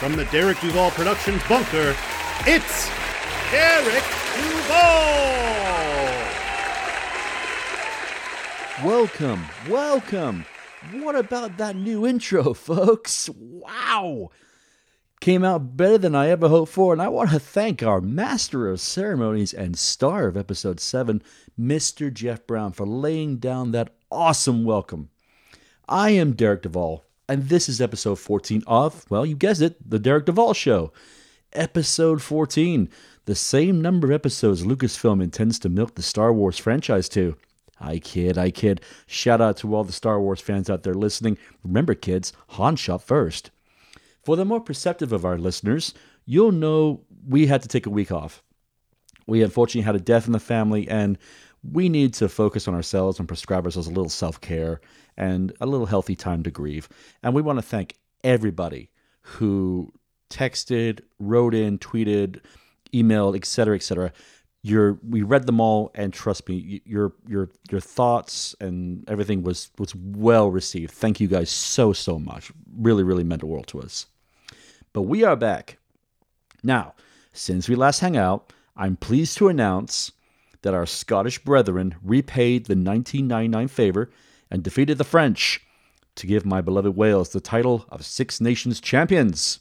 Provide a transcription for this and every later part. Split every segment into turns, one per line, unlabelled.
from the Derek Duval Productions bunker, it's Derek Duval!
Welcome, welcome. What about that new intro, folks? Wow! Came out better than I ever hoped for, and I want to thank our master of ceremonies and star of episode 7, Mr. Jeff Brown, for laying down that awesome welcome. I am Derek Duval, and this is episode 14 of, well, you guessed it, The Derek Duval Show. Episode 14, the same number of episodes Lucasfilm intends to milk the Star Wars franchise to. I kid, I kid. Shout out to all the Star Wars fans out there listening. Remember, kids, Han shot first. For the more perceptive of our listeners, you'll know we had to take a week off. We unfortunately had a death in the family, and we need to focus on ourselves and prescribe ourselves a little self care and a little healthy time to grieve. And we want to thank everybody who texted, wrote in, tweeted, emailed, etc., etc. Your we read them all, and trust me, your your your thoughts and everything was was well received. Thank you guys so so much. Really really meant the world to us. But we are back now. Since we last hung out, I'm pleased to announce that our Scottish brethren repaid the 1999 favor and defeated the French to give my beloved Wales the title of Six Nations champions.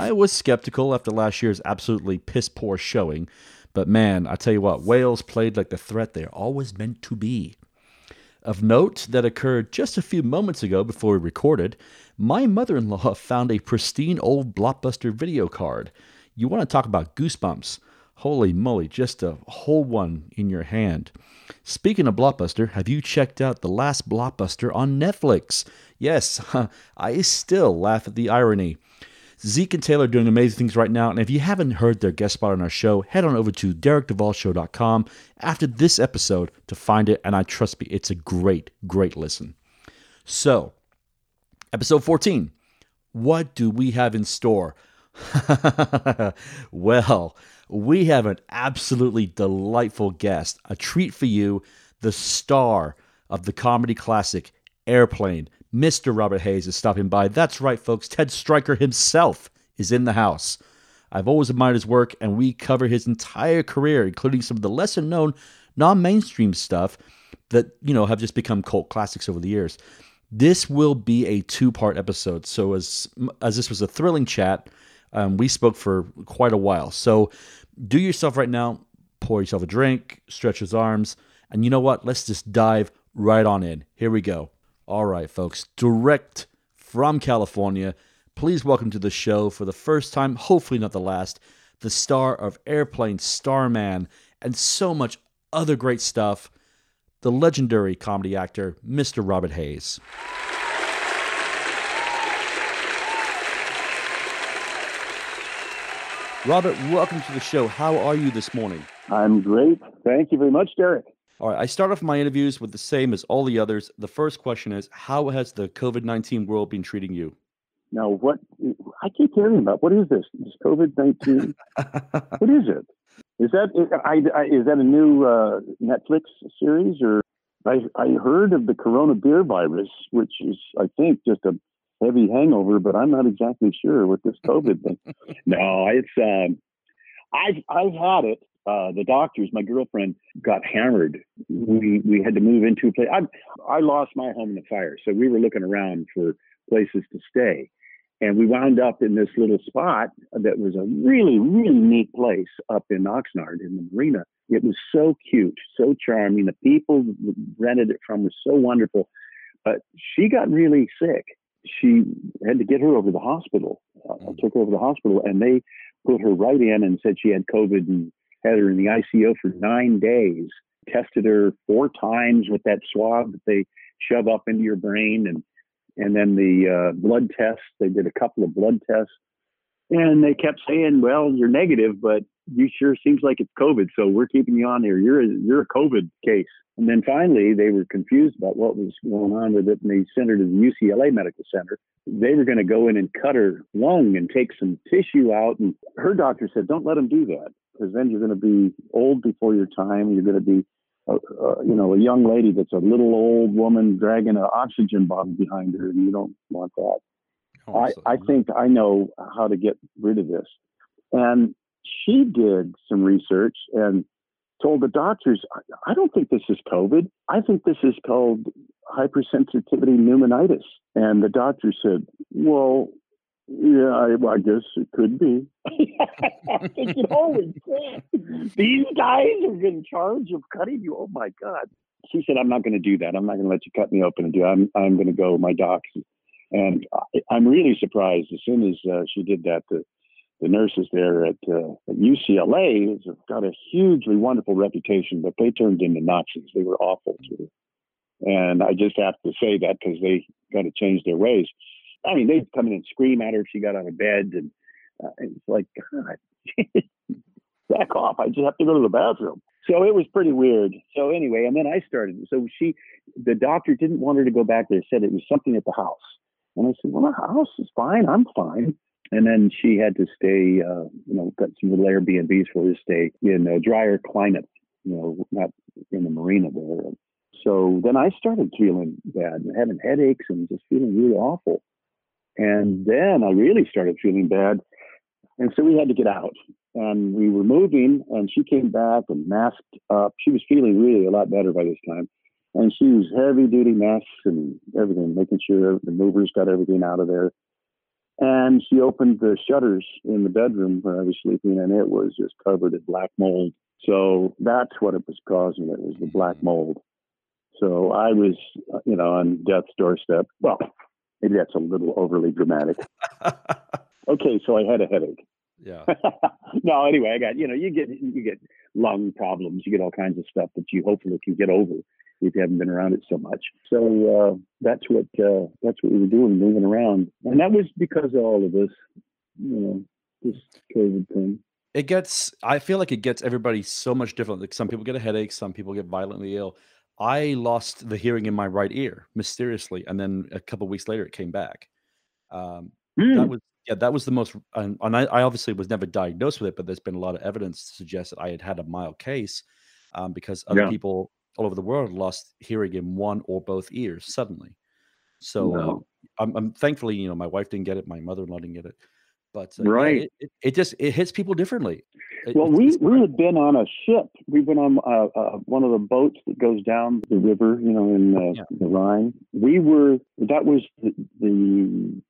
I was skeptical after last year's absolutely piss poor showing, but man, I tell you what, Wales played like the threat they're always meant to be. Of note that occurred just a few moments ago before we recorded, my mother in law found a pristine old blockbuster video card. You want to talk about goosebumps? Holy moly, just a whole one in your hand. Speaking of Blockbuster, have you checked out the last Blockbuster on Netflix? Yes, I still laugh at the irony. Zeke and Taylor are doing amazing things right now, and if you haven't heard their guest spot on our show, head on over to derekduvalshow.com after this episode to find it, and I trust me, it's a great, great listen. So, episode 14, what do we have in store? well, we have an absolutely delightful guest, a treat for you, the star of the comedy classic Airplane. Mr. Robert Hays is stopping by. That's right, folks. Ted Striker himself is in the house. I've always admired his work, and we cover his entire career, including some of the lesser known, non mainstream stuff that, you know, have just become cult classics over the years. This will be a two part episode. So, as, as this was a thrilling chat, um, we spoke for quite a while. So, do yourself right now, pour yourself a drink, stretch his arms, and you know what? Let's just dive right on in. Here we go. All right, folks, direct from California. Please welcome to the show for the first time, hopefully not the last, the star of Airplane, Starman, and so much other great stuff, the legendary comedy actor, Mr. Robert Hays. Robert, welcome to the show. How are you this morning?
I'm great. Thank you very much, Derek.
All right, I start off my interviews with the same as all the others. The first question is How has the COVID 19 world been treating you?
Now, what I keep hearing about, what is this? This COVID 19? what is it? Is that I, I, is that a new uh, Netflix series or I, I heard of the Corona beer virus, which is I think just a heavy hangover, but I'm not exactly sure with this COVID thing. no, it's um, I've I've had it. Uh, the doctors, my girlfriend got hammered. We we had to move into a place. I I lost my home in the fire, so we were looking around for places to stay, and we wound up in this little spot that was a really really neat place up in Oxnard in the marina. It was so cute, so charming. The people rented it from were so wonderful, but she got really sick she had to get her over to the hospital. Uh, I took her over to the hospital, and they put her right in and said she had COVID and had her in the ICU for nine days. Tested her four times with that swab that they shove up into your brain, and and then the uh, blood tests. They did a couple of blood tests, And they kept saying, "Well, you're negative, but you sure seems like it's COVID, so we're keeping you on here. You're a, you're a COVID case." And then finally, they were confused about what was going on with it, and they sent her to the UCLA Medical Center. They were going to go in and cut her lung and take some tissue out, and her doctor said, "Don't let them do that, because then you're going to be old before your time. You're going to be a, a, you know, a young lady that's a little old woman dragging an oxygen bottle behind her, and you don't want that. Oh, I, I think I know how to get rid of this. And she did some research and told the doctors, I don't think this is COVID. I think this is called hypersensitivity pneumonitis. And the doctor said, Well, yeah, I, I guess it could be. These guys are in charge of cutting you. Oh my God. She said, I'm not going to do that. I'm not going to let you cut me open and do. I'm I'm going to go. My docs and I, am really surprised as soon as uh, she did that, the, the nurses there at, uh, at UCLA have got a hugely wonderful reputation, but they turned into Nazis. They were awful too. And I just have to say that because they got to change their ways. I mean, they'd come in and scream at her if she got out of bed. And uh, it's like, God, back off. I just have to go to the bathroom. So it was pretty weird. So anyway, and then I started. So she, the doctor didn't want her to go back there, said it was something at the house. And I said, well, the house is fine. I'm fine. And then she had to stay, uh, you know, got some little Airbnbs for her to stay in a drier climate, you know, not in the marina there. So then I started feeling bad and having headaches and just feeling really awful. And then I really started feeling bad. And so we had to get out. And we were moving, and she came back and masked up. She was feeling really a lot better by this time and she was heavy duty masks and everything, making sure the movers got everything out of there. And she opened the shutters in the bedroom where I was sleeping, and it was just covered in black mold. So that's what it was causing. It was the black mm-hmm. mold. So I was, you know, on death's doorstep. Well, maybe that's a little overly dramatic. okay, so I had a headache.
Yeah.
no, anyway, I got you know you get you get lung problems, you get all kinds of stuff that you hopefully can get over if you haven't been around it so much. So uh, that's what uh, that's what we were doing, moving around, and that was because of all of this, you know, this COVID thing.
It gets. I feel like it gets everybody so much different. Like some people get a headache, some people get violently ill. I lost the hearing in my right ear mysteriously, and then a couple weeks later, it came back. Um, mm. That was yeah, that was the most. And, and I, I, obviously was never diagnosed with it, but there's been a lot of evidence to suggest that I had had a mild case um, because other yeah. people all over the world lost hearing in one or both ears suddenly. So no. um, I'm, I'm, thankfully, you know, my wife didn't get it, my mother-in-law didn't get it, but uh,
right,
yeah, it, it, it, just it hits people differently.
It, well, we we had been on a ship. We've been on uh, uh, one of the boats that goes down the river, you know, in uh, yeah. the Rhine. We were that was the, the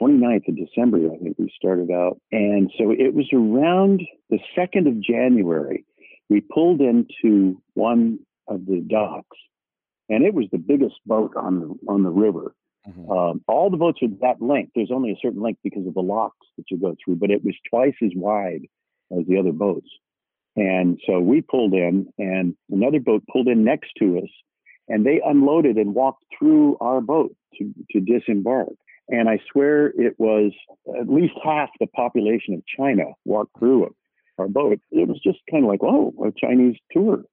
29th of December, I think we started out. And so it was around the 2nd of January we pulled into one of the docks, and it was the biggest boat on the on the river. Mm-hmm. Um, all the boats are that length. There's only a certain length because of the locks that you go through, but it was twice as wide as the other boats. And so we pulled in, and another boat pulled in next to us, and they unloaded and walked through our boat to, to disembark. And I swear it was at least half the population of China walked through it our boat. It was just kind of like, oh, a Chinese tour.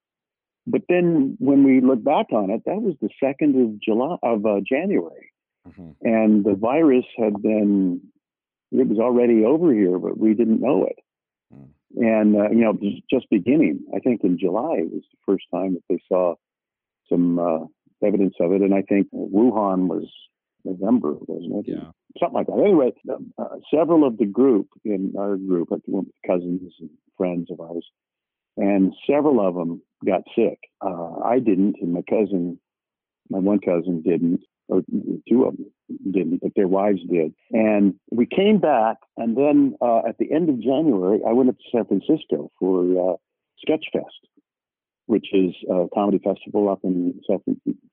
But then when we look back on it, that was the second of July of uh, January, mm-hmm. and the virus had been it was already over here, but we didn't know it. Mm. And uh, you know, just beginning. I think in July was the first time that they saw some uh, evidence of it, and I think Wuhan was November, wasn't it?
Yeah.
Something like that. Anyway, uh, several of the group in our group, cousins and friends of ours, and several of them got sick. Uh, I didn't, and my cousin, my one cousin didn't, or two of them didn't, but their wives did. And we came back, and then uh, at the end of January, I went up to San Francisco for uh, Sketchfest, which is a comedy festival up in San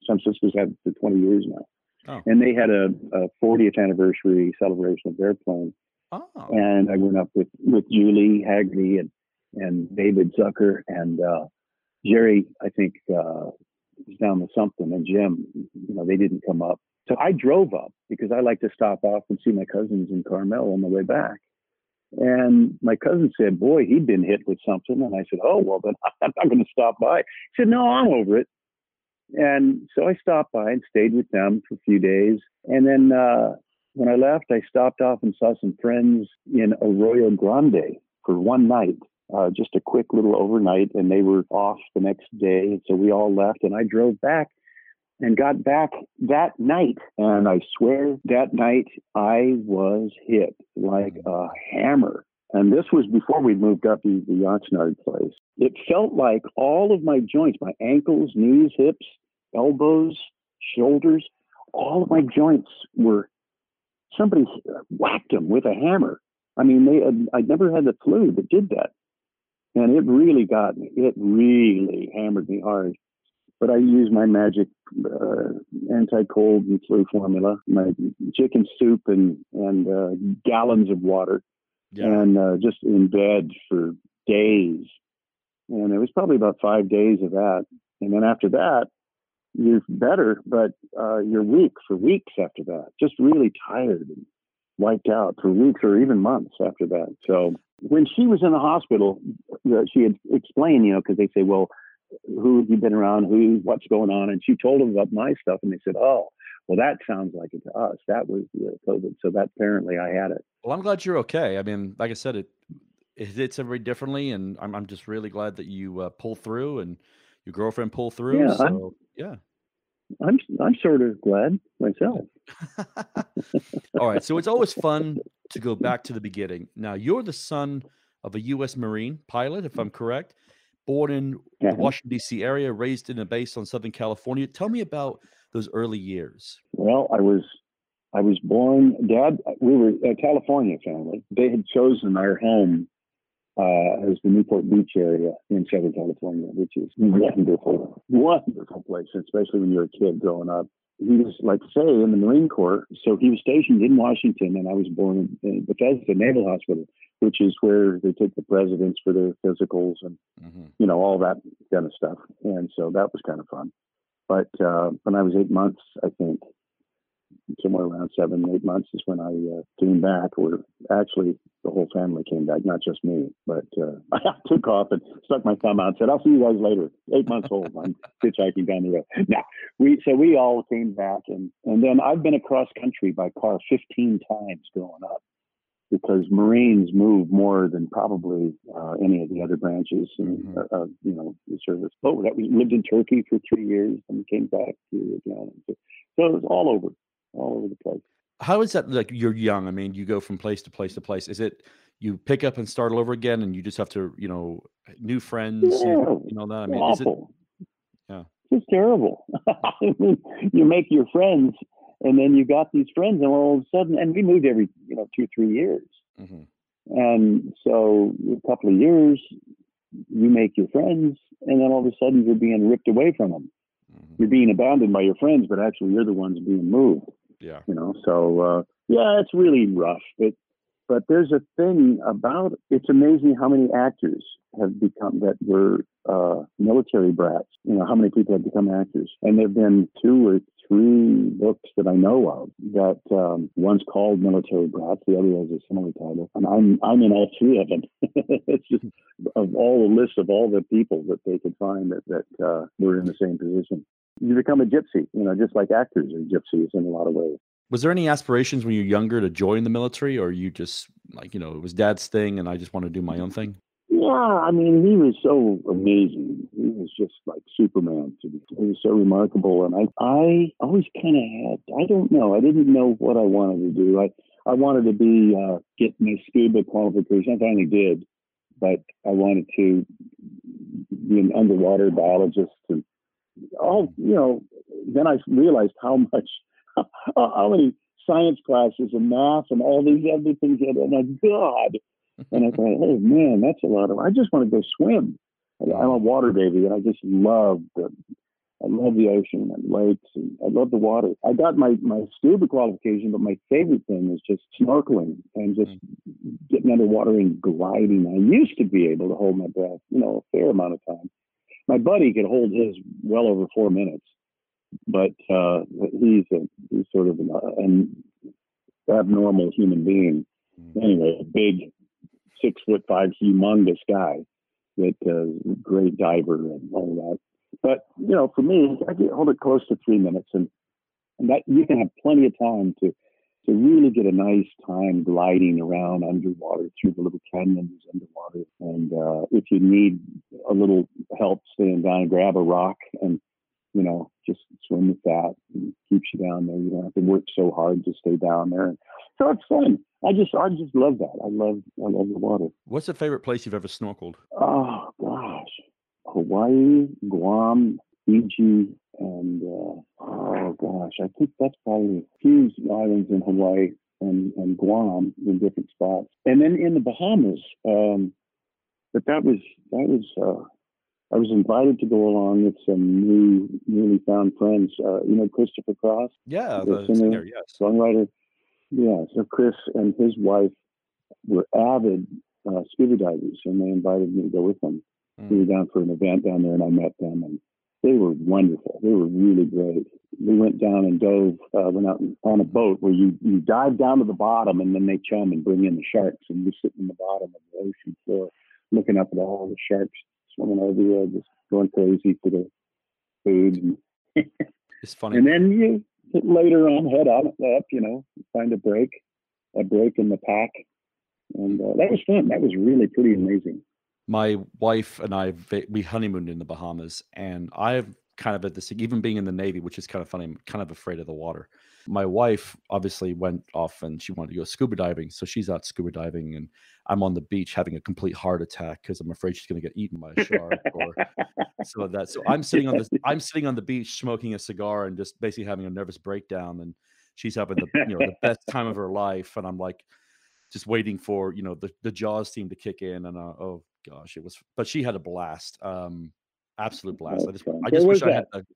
Francisco's had for 20 years now. Oh. And they had a, a 40th anniversary celebration of Airplane. Oh. And I went up with, with Julie Hagerty and, and David Zucker and uh, Jerry, I think, uh, was down with something, and Jim, you know, they didn't come up. So I drove up because I like to stop off and see my cousins in Carmel on the way back. And my cousin said, Boy, he'd been hit with something. And I said, Oh, well, then I'm not going to stop by. He said, No, I'm over it. And so I stopped by and stayed with them for a few days. And then uh, when I left, I stopped off and saw some friends in Arroyo Grande for one night, uh, just a quick little overnight. And they were off the next day. So we all left, and I drove back and got back that night. And I swear that night I was hit like a hammer. And this was before we moved up to the Oxnard place. It felt like all of my joints, my ankles, knees, hips, elbows, shoulders, all of my joints were somebody whacked them with a hammer. I mean, they had, I'd never had the flu that did that. And it really got me. It really hammered me hard. But I used my magic uh, anti-cold and flu formula, my chicken soup and and uh, gallons of water, yeah. and uh, just in bed for days. And it was probably about five days of that. And then after that, you're better, but uh, you're weak for weeks after that. Just really tired and wiped out for weeks or even months after that. So when she was in the hospital, uh, she had explained, you know, because they say, well, who have you been around? Who, what's going on? And she told them about my stuff, and they said, oh, well, that sounds like it to us. That was the COVID. So that apparently I had it.
Well, I'm glad you're okay. I mean, like I said, it it hits everybody differently, and I'm I'm just really glad that you uh, pull through and your girlfriend pull through. Yeah, so I'm, yeah.
I'm I'm sort of glad myself.
All right, so it's always fun to go back to the beginning. Now, you're the son of a U.S. Marine pilot, if I'm correct, born in the Washington D.C. area, raised in a base on Southern California. Tell me about those early years.
Well, I was I was born. Dad, we were a California family. They had chosen our home uh, as the Newport Beach area in Southern California, which is wonderful, wonderful place, especially when you're a kid growing up. He was, like say, in the Marine Corps, so he was stationed in Washington, and I was born in, Bethesda Naval Hospital, which is where they take the presidents for their physicals and mm-hmm. you know all that kind of stuff. And so that was kind of fun. But uh, when I was eight months, I think somewhere around seven, eight months is when I uh, came back. Where actually the whole family came back, not just me. But uh, I took off and stuck my thumb out and said, "I'll see you guys later." Eight months old, I'm hitchhiking down the road. Now we so we all came back, and and then I've been across country by car 15 times growing up because Marines move more than probably uh, any of the other branches, in, mm-hmm. uh, you know, the service. Oh, that we lived in Turkey for three years and came back to again. So, so it was all over all over the place.
How is that like you're young? I mean, you go from place to place to place. Is it you pick up and start all over again and you just have to, you know, new friends, yeah, you know that? I mean, awful. is it
Yeah. It's terrible. You make your friends and then you got these friends and all of a sudden and we moved every, you know, two, three years. Mm-hmm. And so a couple of years you make your friends and then all of a sudden you're being ripped away from them. Mm-hmm. You're being abandoned by your friends, but actually you're the ones being moved.
Yeah.
You know, so uh, yeah, it's really rough. It, but there's a thing about it's amazing how many actors have become that were uh, military brats. You know, how many people have become actors, and there've been two or three books that I know of that um, one's called Military Brats, the other has a similar title, and I'm I'm in all three of them. it's just of all the lists of all the people that they could find that that uh, were in the same position you become a gypsy, you know, just like actors are gypsies in a lot of ways.
Was there any aspirations when you were younger to join the military, or you just like, you know, it was dad's thing and I just want to do my own thing?
Yeah, I mean, he was so amazing. He was just like Superman to me. He was so remarkable. And I, I always kind of had, I don't know, I didn't know what I wanted to do. I, I wanted to be, uh, get my scuba qualification. I finally did, but I wanted to be an underwater biologist and all you know, then I realized how much, how many science classes and math and all these other things. And my God, and I thought, oh man, that's a lot of. I just want to go swim. I'm a water baby, and I just love the. I love the ocean and lakes, and I love the water. I got my my scuba qualification, but my favorite thing is just snorkeling and just mm. getting underwater and gliding. I used to be able to hold my breath, you know, a fair amount of time my buddy could hold his well over four minutes, but uh, he's a he's sort of an, an abnormal human being. Mm-hmm. Anyway, a big six foot five humongous guy that uh, great diver and all that. But you know, for me, I get hold it close to three minutes, and, and that you can have plenty of time to to really get a nice time gliding around underwater through the little canyons underwater. And uh, if you need a little help staying down, grab a rock and you know just swim with that. And keeps you down there. You don't have to work so hard to stay down there. So it's fun. I just I just love that. I love I love the water.
What's the favorite place you've ever snorkeled?
Oh gosh, Hawaii, Guam, Fiji, and uh, oh gosh, I think that's probably a few islands in Hawaii and, and Guam in different spots, and then in the Bahamas. Um, but that was that was uh, I was invited to go along with some new newly found friends. Uh, you know Christopher Cross,
Yeah,
the
the
singer,
yes.
songwriter. Yeah, so Chris and his wife were avid uh, scuba divers, and they invited me to go with them. We were down for an event down there, and I met them, and they were wonderful. They were really great. We went down and dove, uh, went out on a boat where you you dive down to the bottom, and then they chum and bring in the sharks, and we sit in the bottom of the ocean floor, looking up at all the sharks swimming over you, just going crazy for the food.
It's funny.
and then you later on head out up, you know, find a break, a break in the pack, and uh, that was fun. That was really pretty amazing.
my wife and I we honeymooned in the Bahamas, and I've kind of at this even being in the Navy, which is kind of funny. I'm kind of afraid of the water. My wife obviously went off and she wanted to go scuba diving, so she's out scuba diving, and I'm on the beach having a complete heart attack because I'm afraid she's going to get eaten by a shark or so that. So I'm sitting on this. I'm sitting on the beach smoking a cigar and just basically having a nervous breakdown, and she's having the you know the best time of her life, and I'm like just waiting for you know the the Jaws team to kick in, and uh, oh gosh, it was. But she had a blast, um, absolute blast. I just. I just wish I had. The,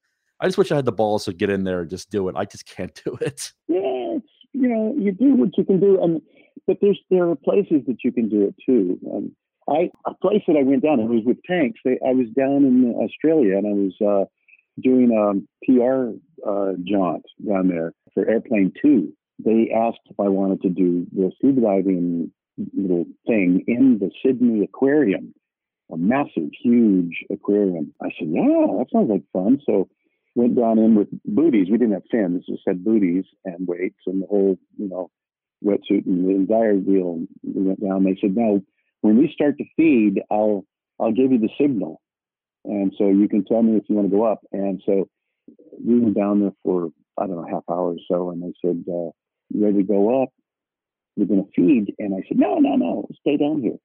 I just wish I had the balls to get in there and just do it. I just can't do it.
Yeah, you know, you do what you can do, and but there's there are places that you can do it too. Um, I a place that I went down, it was with tanks. They, I was down in Australia, and I was uh, doing a PR uh, jaunt down there for Airplane Two. They asked if I wanted to do the scuba diving little thing in the Sydney Aquarium, a massive, huge aquarium. I said, "Yeah, that sounds like fun." So went down in with booties. We didn't have fins, just had booties and weights and the whole, you know, wetsuit and the entire deal. We went down. They said, "No, when we start to feed, I'll I'll give you the signal, and so you can tell me if you want to go up." And so we were down there for I don't know half hour or so, and they said, uh, "You ready to go up? We're going to feed." And I said, "No, no, no, stay down here."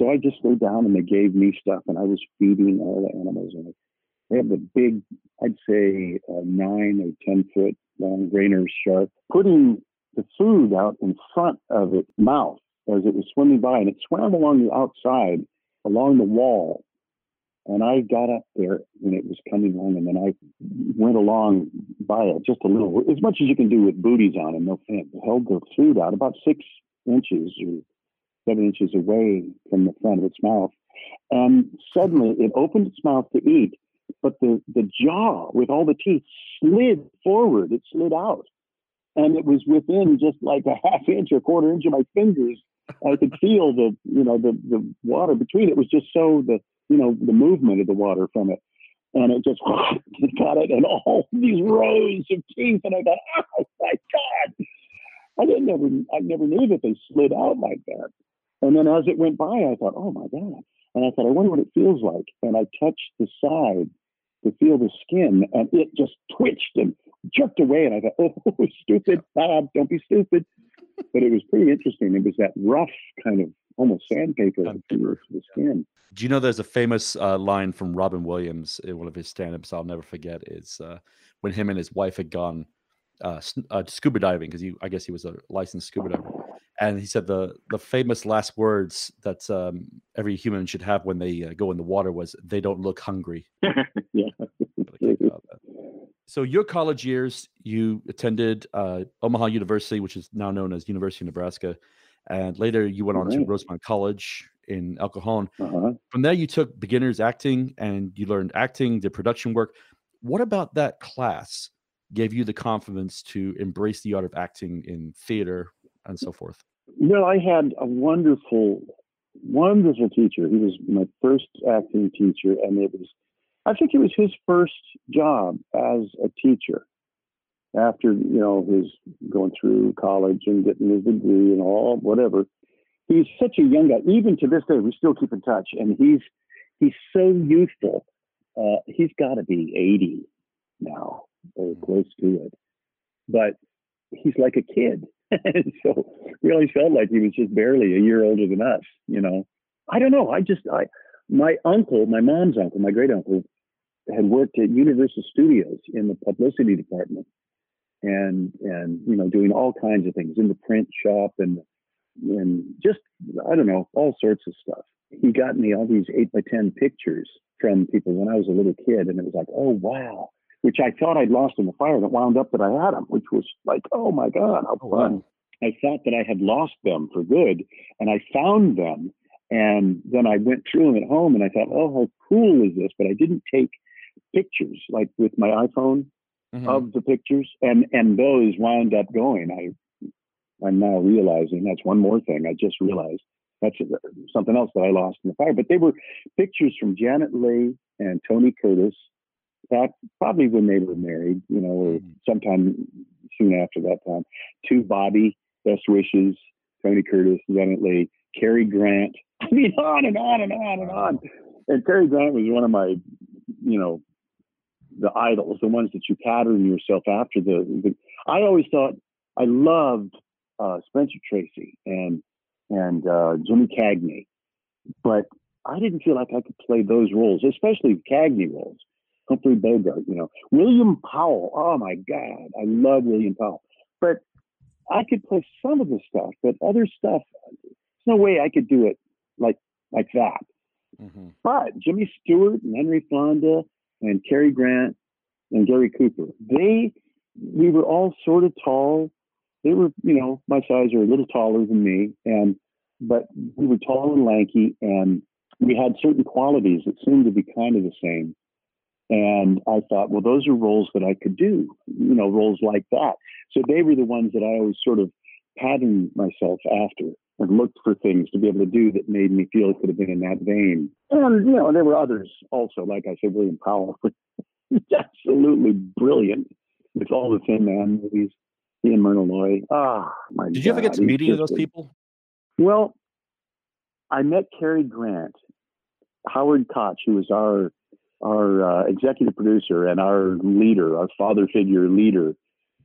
So I just stayed down, and they gave me stuff, and I was feeding all the animals. And they have the big, I'd say, uh, nine or ten foot long grey nurse shark, putting the food out in front of its mouth as it was swimming by, and it swam along the outside, along the wall. And I got up there when it was coming along, and then I went along by it just a little, as much as you can do with booties on and no fin. Held the food out about six inches or seven inches away from the front of its mouth. And suddenly it opened its mouth to eat, but the, the jaw with all the teeth slid forward. It slid out. And it was within just like a half inch or quarter inch of my fingers. I could feel the, you know, the, the water between it was just so the, you know, the movement of the water from it. And it just got it and all these rows of teeth. And I thought, oh my God. I didn't never I never knew that they slid out like that. And then as it went by, I thought, oh my God. And I thought, I wonder what it feels like. And I touched the side to feel the skin, and it just twitched and jerked away. And I thought, oh, stupid, Bob, don't be stupid. But it was pretty interesting. It was that rough kind of almost sandpaper to the skin.
Do you know there's a famous uh, line from Robin Williams in one of his stand-ups I'll never forget is uh, when him and his wife had gone uh, uh, scuba diving because he I guess he was a licensed scuba diver, and he said the the famous last words that um, every human should have when they uh, go in the water was "they don't look hungry."
yeah.
Really think about that. So your college years, you attended uh, Omaha University, which is now known as University of Nebraska, and later you went on to. Grossmont College in El Cajon.
Uh-huh.
From there, you took beginners acting and you learned acting, did production work. What about that class gave you the confidence to embrace the art of acting in theater and so forth?
Well, I had a wonderful wonderful teacher. He was my first acting teacher, and it was, I think it was his first job as a teacher after, you know, his going through college and getting his degree and all, whatever. He's such a young guy. Even to this day, we still keep in touch, and he's he's so youthful. Uh, he's got to be 80 now or close to it, but he's like a kid. and so we always felt like he was just barely a year older than us, you know. I don't know. I just I my uncle, my mom's uncle, my great uncle, had worked at Universal Studios in the publicity department and and you know doing all kinds of things in the print shop and and just I don't know all sorts of stuff. He got me all these eight by ten pictures from people when I was a little kid, and it was like, oh wow, which I thought I'd lost in the fire, and it wound up that I had them, which was like, oh my God, how oh, fun. I thought that I had lost them for good, and I found them. And then I went through them at home and I thought, oh, how cool is this? But I didn't take pictures like with my iPhone mm-hmm. of the pictures. And and those wound up going. I I'm now realizing that's one more thing I just realized. That's something else that I lost in the fire. But they were pictures from Janet Leigh and Tony Curtis probably when they were married, you know, or mm-hmm. sometime soon after that time, to Bobby, Best Wishes, Tony Curtis, Janet Leigh, Cary Grant. I mean, on and on and on and on. And Cary Grant was one of my, you know, the idols, the ones that you pattern yourself after. The, the I always thought I loved uh, Spencer Tracy and and uh, Jimmy Cagney, but I didn't feel like I could play those roles, especially Cagney roles. Humphrey Bogart, you know, William Powell. Oh my God, I love William Powell. But I could play some of the stuff, but other stuff, there's no way I could do it like like that. Mm-hmm. But Jimmy Stewart and Henry Fonda and Cary Grant and Gary Cooper, they we were all sort of tall. They were, you know, my size or a little taller than me, and but we were tall and lanky, and we had certain qualities that seemed to be kind of the same. And I thought, well, those are roles that I could do, you know, roles like that. So they were the ones that I always sort of patterned myself after and looked for things to be able to do that made me feel it could have been in that vein. And, you know, there were others also, like I said, William Powell, absolutely brilliant with all the Thin Man movies. Ian Myrna Loy. Ah, my
Did you ever get to meet any of those people?
Well, I met Cary Grant, Howard Koch, who was our our uh, executive producer and our leader, our father figure leader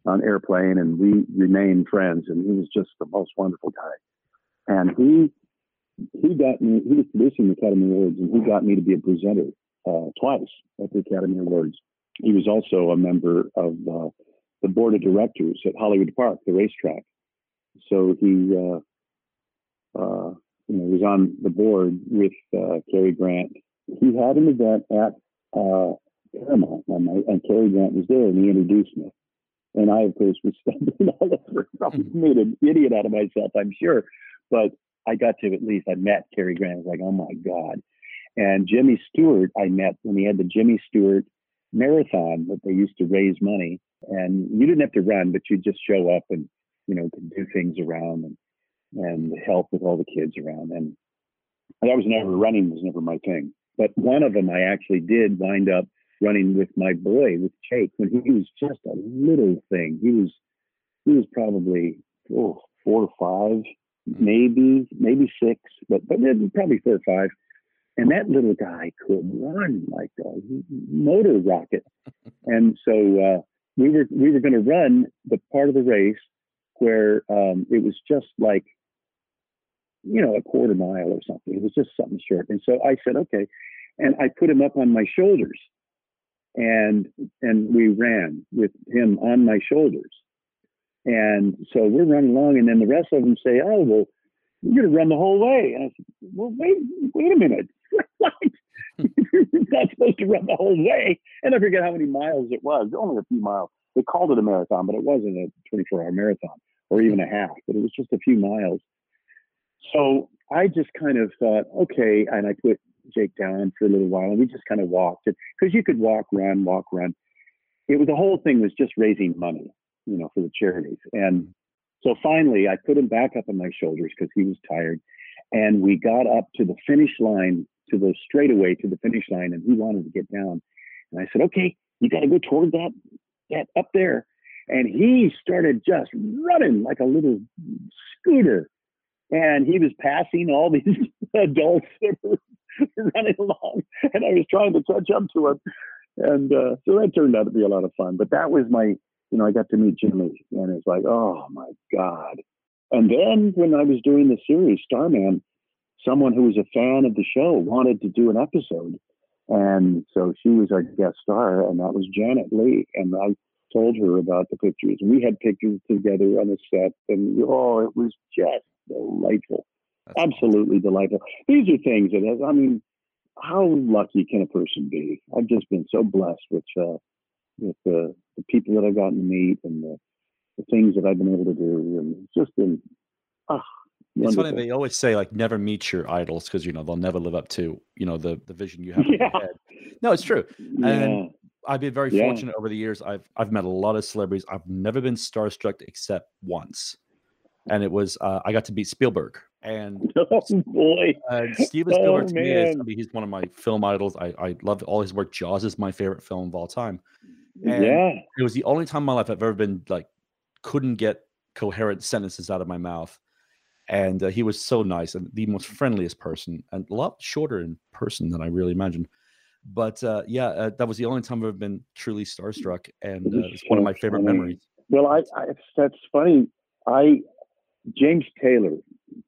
on Airplane, and we remained friends. And he was just the most wonderful guy. And he he got me. He was producing the Academy Awards, and he got me to be a presenter uh, twice at the Academy Awards. He was also a member of uh, the board of directors at Hollywood Park, the racetrack. So he, uh, uh you know, was on the board with uh, Cary Grant. He had an event at uh, Paramount and Cary Grant was there, and he introduced me. And I, of course, was stumbling all over. Probably made an idiot out of myself, I'm sure. But I got to at least, I met Cary Grant. I was like, oh my God. And Jimmy Stewart, I met when he had the Jimmy Stewart marathon that they used to raise money. And you didn't have to run, but you'd just show up and, you know, do things around and, and help with all the kids around. And that was never running was never my thing. But one of them I actually did wind up running with my boy, with Jake, when he was just a little thing. He was he was probably oh, four or five, maybe, maybe six, but but probably four or five. And that little guy could run like a motor rocket. and so uh, we were we were going to run the part of the race where um, it was just like you know, a quarter mile or something. It was just something short. And so I said, okay. And I put him up on my shoulders and and we ran with him on my shoulders. And so we're running along, and then the rest of them say, "Oh, well, you're going to run the whole way." And I said, "Well, wait, wait a minute. you're not supposed to run the whole way." And I forget how many miles it was. Only a few miles. They called it a marathon, but it wasn't a 24-hour marathon or even a half. But it was just a few miles. So I just kind of thought, okay, and I put Jake down for a little while, and we just kind of walked it because you could walk, run, walk, run. It was the whole thing was just raising money, you know, for the charities. And so finally, I put him back up on my shoulders because he was tired, And we got up to the finish line, to the straightaway to the finish line, and he wanted to get down. And I said, okay, you got to go toward that, that up there. And he started just running like a little scooter. And he was passing all these adults that were running along. And I was trying to catch up to him. And uh, so that turned out to be a lot of fun. But that was my, you know, I got to meet Jimmy. And it's like, oh my God. And then when I was doing the series, Starman, someone who was a fan of the show wanted to do an episode. And so she was our guest star, and that was Janet Leigh. And I told her about the pictures. And we had pictures together on the set, and oh, it was just delightful. That's Absolutely awesome. delightful. These are things that, I mean, how lucky can a person be? I've just been so blessed with uh, with the, the people that I've gotten to meet and the, the things that I've been able to do, and it's just been ah.
It's funny they always say like never meet your idols because you know they'll never live up to you know the the vision you have in your head. No, it's true. Yeah. And I've been very yeah. fortunate over the years. I've I've met a lot of celebrities. I've never been starstruck except once, and it was uh, I got to meet Spielberg. And
oh boy,
uh, Steven Spielberg oh, to me is I mean, he's one of my film idols. I I love all his work. Jaws is my favorite film of all time. And yeah, it was the only time in my life I've ever been like couldn't get coherent sentences out of my mouth and uh, he was so nice and the most friendliest person and a lot shorter in person than i really imagined but uh, yeah uh, that was the only time i've been truly starstruck and uh, it's one of my favorite memories
well I, I that's funny i james taylor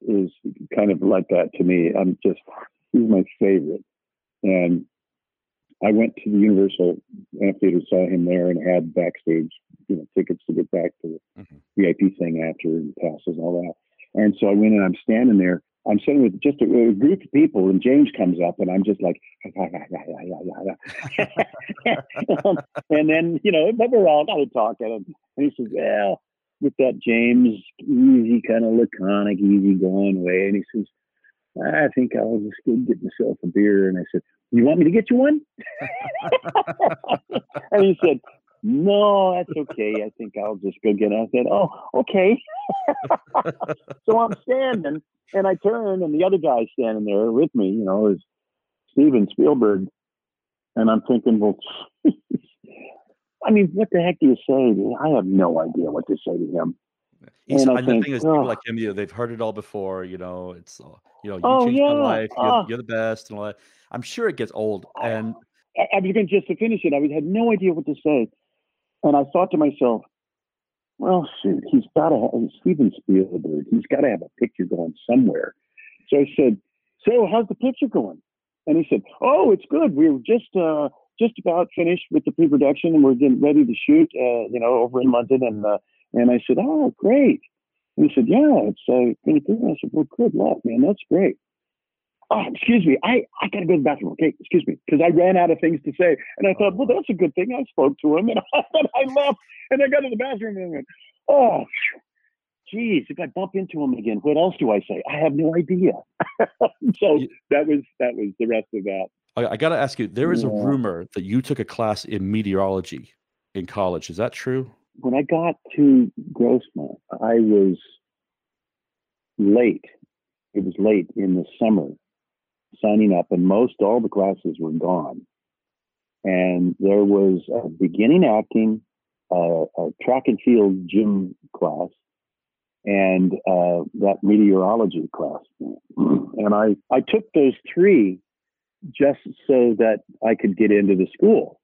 is kind of like that to me i'm just he's my favorite and i went to the universal amphitheater saw him there and had backstage you know tickets to get back to the mm-hmm. vip thing after and passes and all that and so I went and I'm standing there. I'm sitting with just a, a group of people, and James comes up, and I'm just like, um, and then you know, but we're all kind of talking, and he says, "Well, with that James easy, kind of laconic, easy going way," and he says, "I think I'll just go get myself a beer." And I said, "You want me to get you one?" and he said, no, that's okay. I think I'll just go get it. I said, oh, okay. so I'm standing and I turn and the other guy standing there with me, you know, is Steven Spielberg. And I'm thinking, well, I mean, what the heck do you say? I have no idea what to say to him.
He's, and I think, the thing is, oh. people like him, you know, they've heard it all before. You know, it's uh, you know, you oh, changed yeah. my life. You're, uh, you're, the best, and all that. I'm sure it gets old. And
I, I was going just to finish it. I had no idea what to say. And I thought to myself, well, shoot, he's got to have Steven Spielberg. He's got to have a picture going somewhere. So I said, "So how's the picture going?" And he said, "Oh, it's good. We're just uh, just about finished with the pre-production, and we're getting ready to shoot. Uh, you know, over in London." And uh, and I said, "Oh, great." And he said, "Yeah, it's uh, pretty good." I said, "Well, good luck, man. That's great." Oh, excuse me, I, I got to go to the bathroom. Okay, excuse me, because I ran out of things to say. And I thought, well, that's a good thing. I spoke to him and I, I left and I got to the bathroom and I went, oh, geez, if I bump into him again, what else do I say? I have no idea. so that was that was the rest of that.
I, got to ask you, there is yeah. a rumor that you took a class in meteorology in college. Is that true?
When I got to Grossmont, I was late. It was late in the summer signing up, and most all the classes were gone. And there was a beginning acting, uh, a track and field gym class, and uh, that meteorology class. And I, I took those three just so that I could get into the school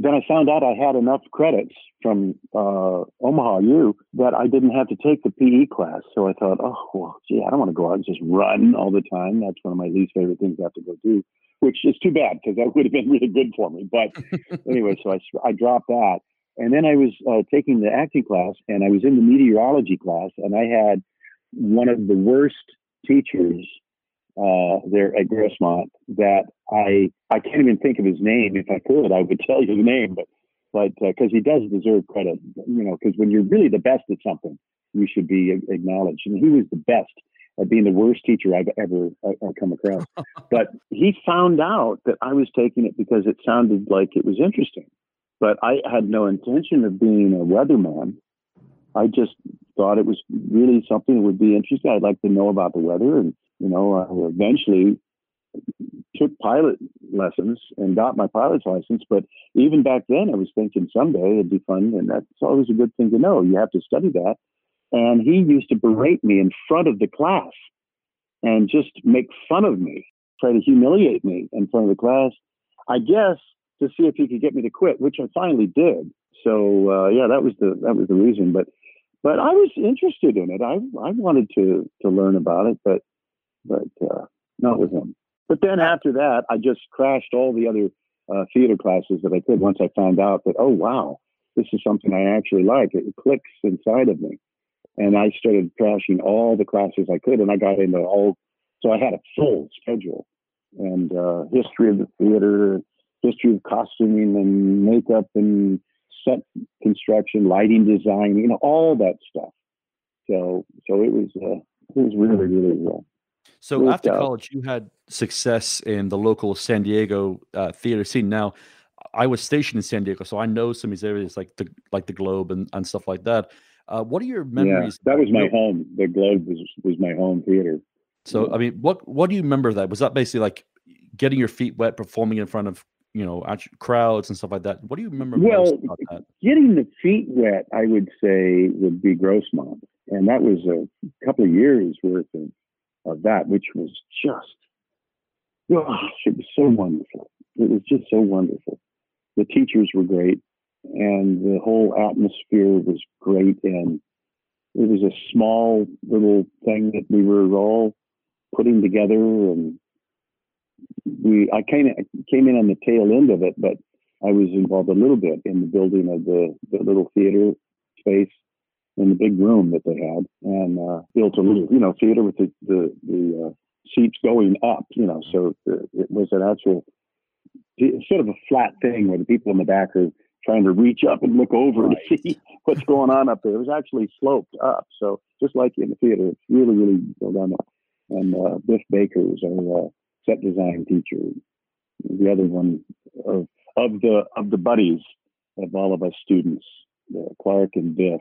then I found out I had enough credits from uh, Omaha U that I didn't have to take the PE class. So I thought, oh, well, gee, I don't want to go out and just run all the time. That's one of my least favorite things I have to go do, which is too bad because that would have been really good for me. But anyway, so I, I dropped that. And then I was uh, taking the acting class and I was in the meteorology class and I had one of the worst teachers uh, there at Grossmont that I I can't even think of his name. If I could, I would tell you the name, but but because uh, he does deserve credit, you know, because when you're really the best at something, you should be acknowledged. And he was the best at being the worst teacher I've ever uh, come across. but he found out that I was taking it because it sounded like it was interesting. But I had no intention of being a weatherman. I just thought it was really something that would be interesting. I'd like to know about the weather and You know, I eventually took pilot lessons and got my pilot's license. But even back then, I was thinking someday it'd be fun, and that's always a good thing to know. You have to study that. And he used to berate me in front of the class and just make fun of me, try to humiliate me in front of the class. I guess to see if he could get me to quit, which I finally did. So uh, yeah, that was the that was the reason. But but I was interested in it. I I wanted to to learn about it, but but uh, not with him. But then after that, I just crashed all the other uh, theater classes that I could. Once I found out that oh wow, this is something I actually like. It clicks inside of me, and I started crashing all the classes I could, and I got into all. So I had a full schedule and uh, history of the theater, history of costuming and makeup and set construction, lighting design, you know, all that stuff. So, so it was, uh, it was really, really well.
So after out. college, you had success in the local San Diego uh, theater scene. Now, I was stationed in San Diego, so I know some of these areas like the like the Globe and, and stuff like that. Uh, what are your memories?
Yeah, that was my home. The Globe was was my home theater.
So, yeah. I mean, what what do you remember that? Was that basically like getting your feet wet, performing in front of you know crowds and stuff like that? What do you remember?
Well, getting the feet wet, I would say would be Grossmont, and that was a couple of years worth of, of that, which was just gosh, it was so wonderful. It was just so wonderful. The teachers were great, and the whole atmosphere was great, and it was a small little thing that we were all putting together and we I came came in on the tail end of it, but I was involved a little bit in the building of the, the little theater space in the big room that they had, and uh, built a little you know theater with the the, the uh, seats going up, you know, so it was an actual sort of a flat thing where the people in the back are trying to reach up and look over right. to see what's going on up there. It was actually sloped up, so just like in the theater, it's really really well done. And uh, Biff Baker was our uh, set design teacher. The other one of of the of the buddies of all of us students, uh, Clark and Biff,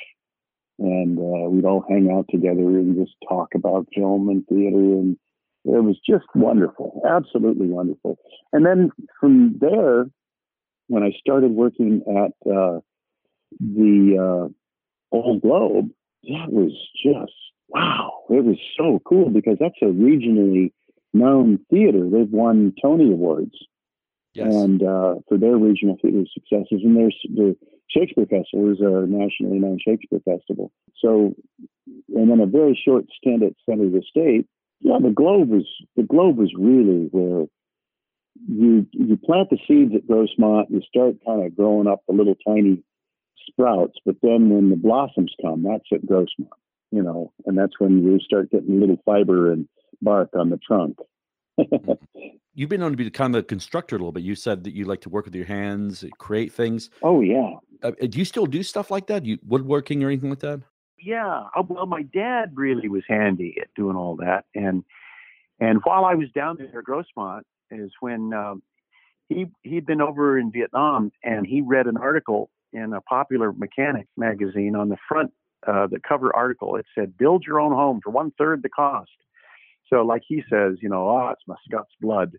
and uh, we'd all hang out together and just talk about film and theater, and it was just wonderful, absolutely wonderful. And then from there, when I started working at uh, the uh, Old Globe, that was just wow! It was so cool because that's a regionally known theater. They've won Tony Awards. Yes. And uh, for their regional theater successes, and there's the Shakespeare Festival is a nationally known Shakespeare festival. So, and then a very short stint at Center of the State. Yeah, the Globe was the Globe was really where you you plant the seeds at Grossmont, you start kind of growing up the little tiny sprouts, but then when the blossoms come, that's at Grossmont, you know, and that's when you start getting little fiber and bark on the trunk.
You've been known to be kind of a constructor a little bit. You said that you like to work with your hands, create things.
Oh yeah.
Uh, do you still do stuff like that? You woodworking or anything like that?
Yeah. Uh, well, my dad really was handy at doing all that, and and while I was down there at Grossmont, is when um, he he'd been over in Vietnam, and he read an article in a popular mechanic magazine on the front, uh, the cover article. It said, "Build your own home for one third the cost." So, like he says, you know, oh, it's my Scots blood.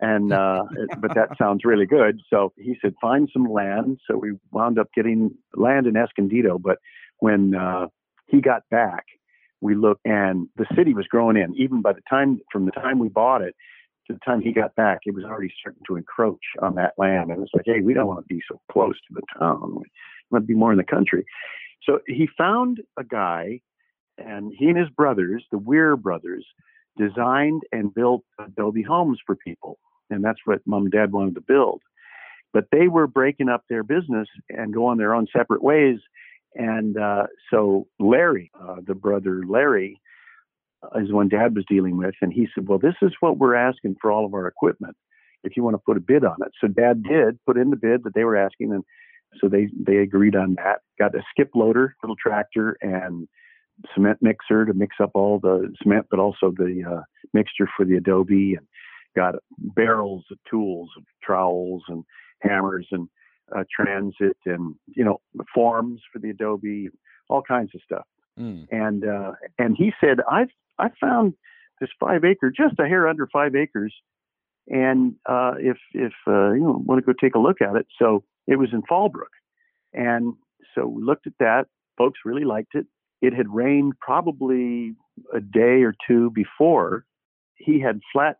And, uh, but that sounds really good. So he said, find some land. So we wound up getting land in Escondido. But when uh, he got back, we looked and the city was growing in. Even by the time, from the time we bought it to the time he got back, it was already starting to encroach on that land. And it's like, hey, we don't want to be so close to the town. We want to be more in the country. So he found a guy, and he and his brothers, the Weir brothers, designed and built Adobe homes for people. And that's what mom and dad wanted to build. But they were breaking up their business and going their own separate ways. And uh, so Larry, uh, the brother Larry, uh, is one dad was dealing with. And he said, Well, this is what we're asking for all of our equipment if you want to put a bid on it. So dad did put in the bid that they were asking. And so they, they agreed on that. Got a skip loader, little tractor, and cement mixer to mix up all the cement, but also the uh, mixture for the adobe, and got barrels of tools, of trowels and hammers and uh, transit, and you know forms for the adobe, all kinds of stuff. Mm. And uh, and he said, I've I found
this five acre, just a hair under five acres, and uh, if if uh, you know, want to go take a look at it. So it was in Fallbrook, and so we looked at that. Folks really liked it. It had rained probably a day or two before. He had flat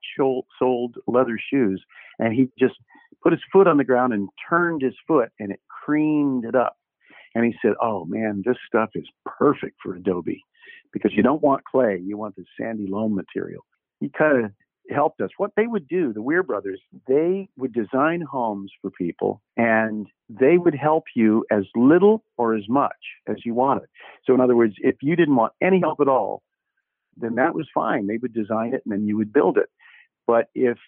soled leather shoes, and he just put his foot on the ground and turned his foot, and it creamed it up. And he said, "Oh man, this stuff is perfect for adobe, because you don't want clay, you want the sandy loam material." He kind of helped us. What they would do, the Weir brothers, they would design homes for people and they would help you as little or as much as you wanted. So, in other words, if you didn't want any help at all, then that was fine. They would design it and then you would build it. But if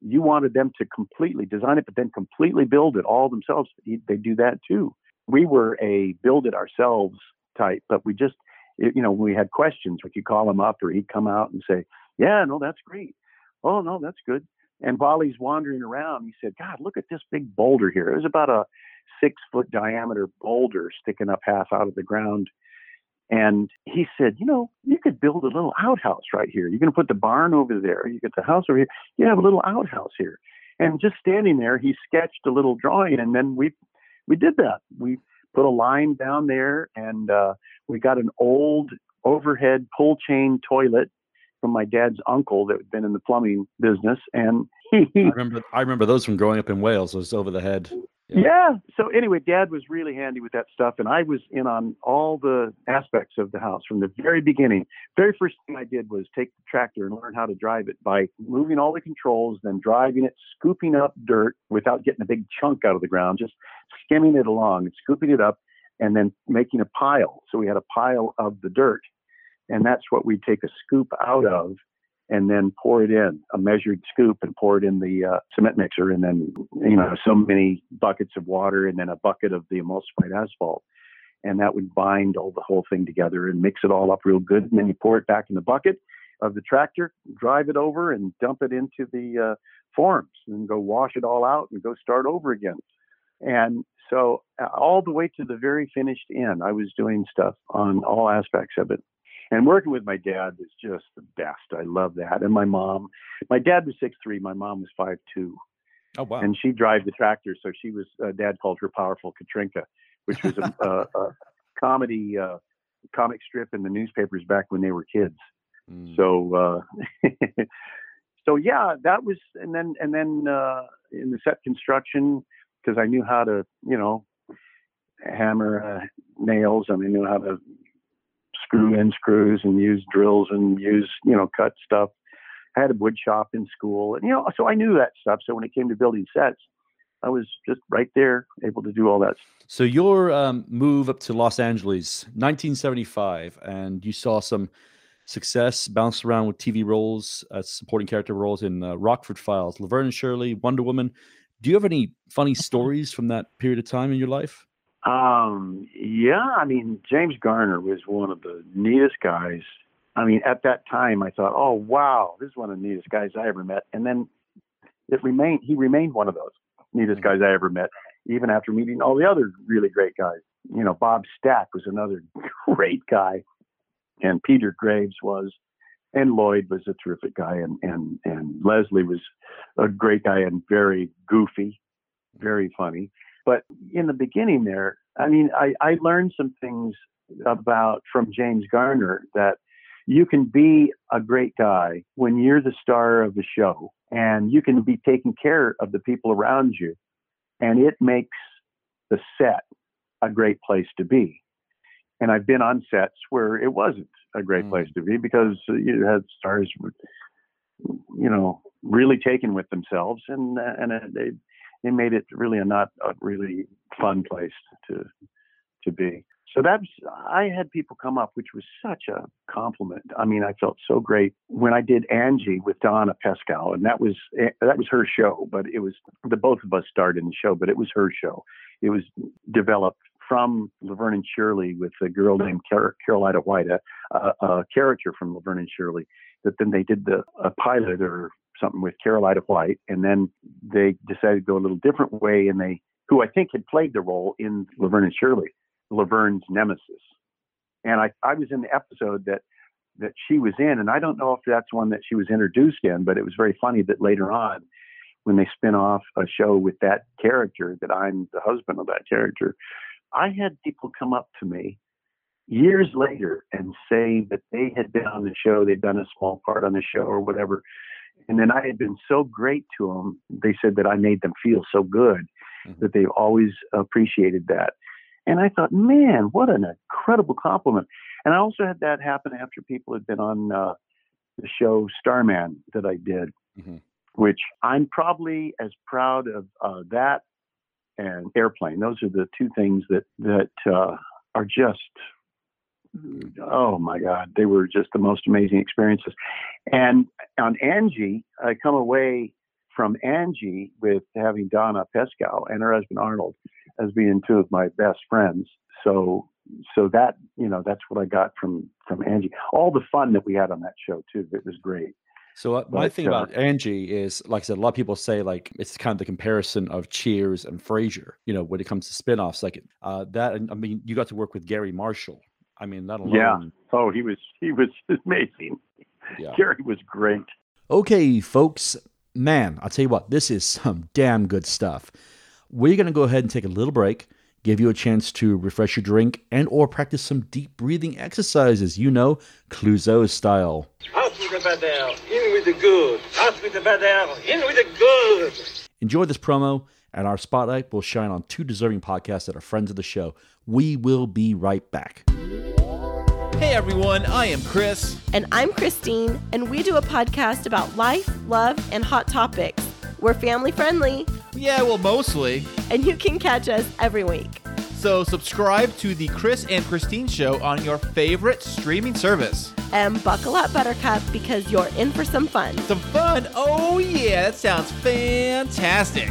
you wanted them to completely design it, but then completely build it all themselves, they do that too. We were a build it ourselves type, but we just, you know, when we had questions, we could call him up or he'd come out and say, yeah, no, that's great. Oh, no, that's good. And while he's wandering around, he said, God, look at this big boulder here. It was about a six foot diameter boulder sticking up half out of the ground. And he said, You know, you could build a little outhouse right here. You're going to put the barn over there. You get the house over here. You have a little outhouse here. And just standing there, he sketched a little drawing. And then we, we did that. We put a line down there and uh, we got an old overhead pull chain toilet from my dad's uncle that had been in the plumbing business, and he.
I remember. I remember those from growing up in Wales. It was over the head.
Yeah. yeah. So anyway, Dad was really handy with that stuff, and I was in on all the aspects of the house from the very beginning. Very first thing I did was take the tractor and learn how to drive it by moving all the controls, then driving it, scooping up dirt without getting a big chunk out of the ground, just skimming it along and scooping it up, and then making a pile. So we had a pile of the dirt and that's what we take a scoop out of and then pour it in a measured scoop and pour it in the uh, cement mixer and then you know so many buckets of water and then a bucket of the emulsified asphalt. And that would bind all the whole thing together and mix it all up real good. And then you pour it back in the bucket of the tractor drive it over and dump it into the uh, forms and go wash it all out and go start over again. And so uh, all the way to the very finished end i was doing stuff on all aspects of it and working with my dad was just the best. I love that. And my mom, my dad was six three, my mom was five two.
Oh wow!
And she drive the tractor, so she was. Uh, dad called her "Powerful Katrinka," which was a, a, a comedy uh, comic strip in the newspapers back when they were kids. Mm. So, uh, so yeah, that was, and then and then uh, in the set construction because I knew how to, you know, hammer uh, nails. I mean, I knew how to screw in screws and use drills and use, you know, cut stuff. I had a wood shop in school, and you know, so I knew that stuff. So when it came to building sets, I was just right there, able to do all that.
So your um, move up to Los Angeles, 1975, and you saw some success, bounced around with TV roles, uh, supporting character roles in uh, Rockford Files, Laverne and Shirley, Wonder Woman. Do you have any funny stories from that period of time in your life?
Um, yeah, I mean, James Garner was one of the neatest guys. I mean, at that time, I thought, oh wow, this is one of the neatest guys I ever met. And then it remained, he remained one of those neatest guys I ever met, even after meeting all the other really great guys. You know, Bob Stack was another great guy, and Peter Graves was, and Lloyd was a terrific guy, and and and Leslie was a great guy and very goofy, very funny. But in the beginning there, I mean, I, I learned some things about from James Garner that you can be a great guy when you're the star of the show and you can be taking care of the people around you and it makes the set a great place to be. And I've been on sets where it wasn't a great mm. place to be because you had stars, you know, really taken with themselves and and they it made it really a not a really fun place to to be. So that's I had people come up, which was such a compliment. I mean, I felt so great when I did Angie with Donna Pescow, and that was eh, that was her show. But it was the both of us starred in the show, but it was her show. It was developed from Laverne and Shirley with a girl named Car- Carole Ita White, a, a, a, character from Laverne and Shirley. That then they did the a pilot or something with Carole Ita White, and then they decided to go a little different way, and they, who I think had played the role in Laverne and Shirley, Laverne's nemesis. And I, I was in the episode that that she was in, and I don't know if that's one that she was introduced in, but it was very funny that later on, when they spin off a show with that character, that I'm the husband of that character, I had people come up to me years later and say that they had been on the show, they'd done a small part on the show or whatever, and then I had been so great to them. They said that I made them feel so good mm-hmm. that they always appreciated that. And I thought, man, what an incredible compliment. And I also had that happen after people had been on uh, the show Starman that I did, mm-hmm. which I'm probably as proud of uh, that and Airplane. Those are the two things that that uh, are just oh my god they were just the most amazing experiences and on angie i come away from angie with having donna pescow and her husband arnold as being two of my best friends so so that you know that's what I got from from Angie. All the fun that we had on that show too. It was great.
So uh, my but, thing uh, about Angie is, like I said, a lot of people say like it's kind of the comparison of Cheers and Frasier. You know, when it comes to spinoffs, like uh, that. I mean, you got to work with Garry Marshall. I mean, that alone.
Yeah. Oh, he was he was amazing. Yeah. Garry was great.
Okay, folks. Man, I'll tell you what, this is some damn good stuff. We're going to go ahead and take a little break give you a chance to refresh your drink and or practice some deep breathing exercises, you know, Clouseau style.
Out with the bad air, in with the good. Out with the bad air, in with the good.
Enjoy this promo, and our spotlight will shine on two deserving podcasts that are friends of the show. We will be right back.
Hey everyone, I am Chris.
And I'm Christine, and we do a podcast about life, love, and hot topics. We're family friendly.
Yeah, well, mostly.
And you can catch us every week.
So subscribe to the Chris and Christine Show on your favorite streaming service.
And buckle up, Buttercup, because you're in for some fun.
Some fun? Oh, yeah, that sounds fantastic.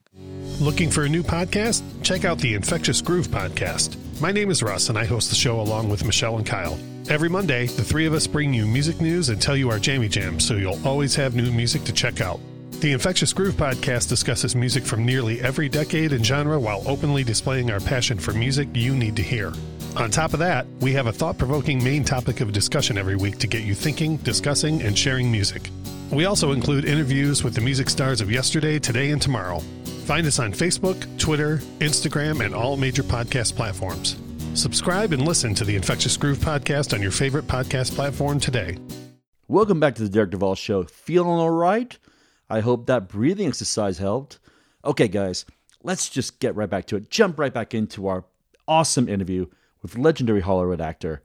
Looking for a new podcast? Check out the Infectious Groove podcast. My name is Russ, and I host the show along with Michelle and Kyle. Every Monday, the three of us bring you music news and tell you our jammy jams, so you'll always have new music to check out. The Infectious Groove podcast discusses music from nearly every decade and genre while openly displaying our passion for music you need to hear. On top of that, we have a thought provoking main topic of discussion every week to get you thinking, discussing, and sharing music. We also include interviews with the music stars of yesterday, today, and tomorrow. Find us on Facebook, Twitter, Instagram, and all major podcast platforms. Subscribe and listen to the Infectious Groove podcast on your favorite podcast platform today.
Welcome back to the Derek Duvall Show. Feeling all right? I hope that breathing exercise helped. Okay, guys, let's just get right back to it. Jump right back into our awesome interview with legendary Hollywood actor,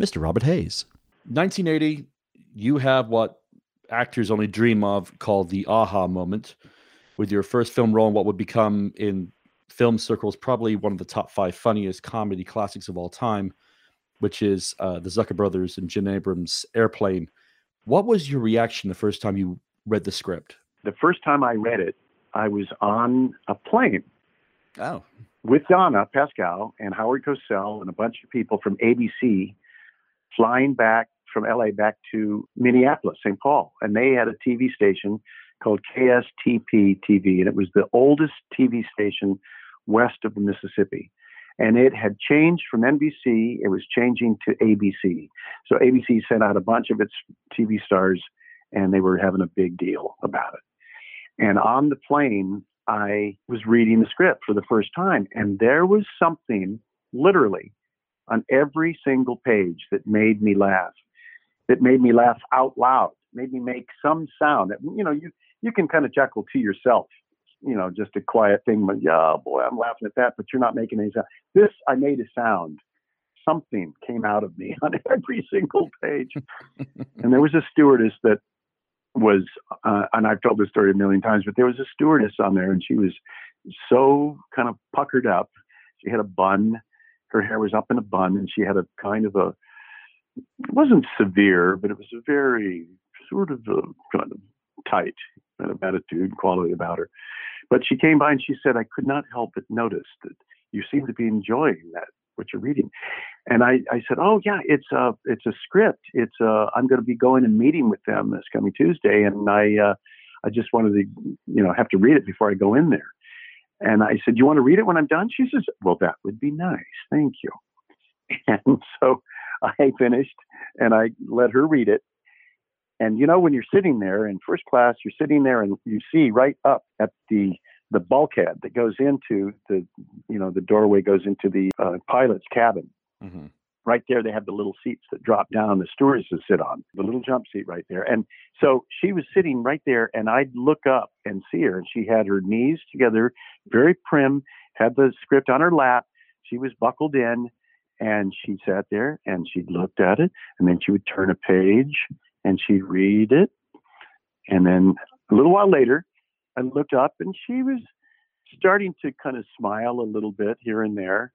Mr. Robert Hays. 1980, you have what actors only dream of called the aha moment with your first film role in what would become in film circles probably one of the top five funniest comedy classics of all time, which is uh, the Zucker Brothers and Jim Abrahams' Airplane. What was your reaction the first time you read the script?
The first time I read it, I was on a plane.
Oh.
With Donna Pescow and Howard Cosell and a bunch of people from ABC flying back from LA back to Minneapolis, St. Paul. And they had a TV station called KSTP TV, and it was the oldest TV station west of the Mississippi. And it had changed from NBC, it was changing to ABC. So ABC sent out a bunch of its TV stars, and they were having a big deal about it. And on the plane, I was reading the script for the first time, and there was something literally on every single page that made me laugh, that made me laugh out loud, made me make some sound. You know, you you can kind of chuckle to yourself, you know, just a quiet thing. But yeah, boy, I'm laughing at that, but you're not making any sound. This, I made a sound. Something came out of me on every single page. and there was a stewardess that was, uh, and I've told this story a million times, but there was a stewardess on there, and she was so kind of puckered up. She had a bun, her hair was up in a bun, and she had a kind of a it wasn't severe, but it was a very sort of a, kind of tight kind of attitude quality about her. But she came by and she said, I could not help but notice that you seem to be enjoying that what you're reading. And I, I said, Oh yeah, it's a it's a script. It's a I'm going to be going and meeting with them this coming Tuesday, and I uh, I just wanted to you know have to read it before I go in there. And I said, You want to read it when I'm done? She says, Well, that would be nice. Thank you. And so I finished and I let her read it. And you know, when you're sitting there in first class, you're sitting there and you see right up at the the bulkhead that goes into the you know the doorway goes into the uh, pilot's cabin.
Mm-hmm.
Right there, they have the little seats that drop down. The stewardesses sit on the little jump seat right there. And so she was sitting right there, and I'd look up and see her, and she had her knees together, very prim, had the script on her lap. She was buckled in, and she sat there and she looked at it, and then she would turn a page and she'd read it. And then a little while later, I looked up and she was starting to kind of smile a little bit here and there.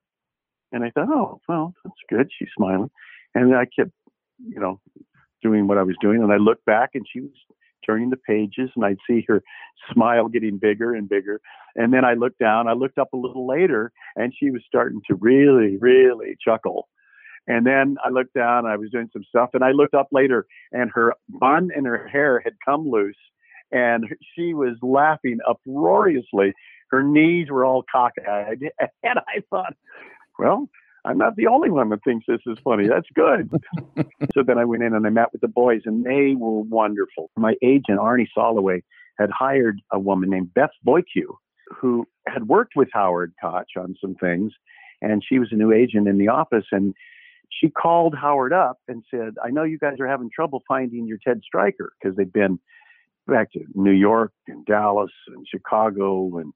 And I thought, oh, well, that's good. She's smiling. And I kept, you know, doing what I was doing. And I looked back and she was turning the pages and I'd see her smile getting bigger and bigger. And then I looked down, I looked up a little later and she was starting to really, really chuckle. And then I looked down, I was doing some stuff, and I looked up later, and her bun and her hair had come loose, and she was laughing uproariously. Her knees were all cockeyed, and I thought, well, I'm not the only one that thinks this is funny. That's good. so then I went in and I met with the boys, and they were wonderful. My agent, Arnie Soloway, had hired a woman named Beth Boyku, who had worked with Howard Koch on some things, and she was a new agent in the office. And she called Howard up and said, I know you guys are having trouble finding your Ted Striker because they've been back to New York and Dallas and Chicago and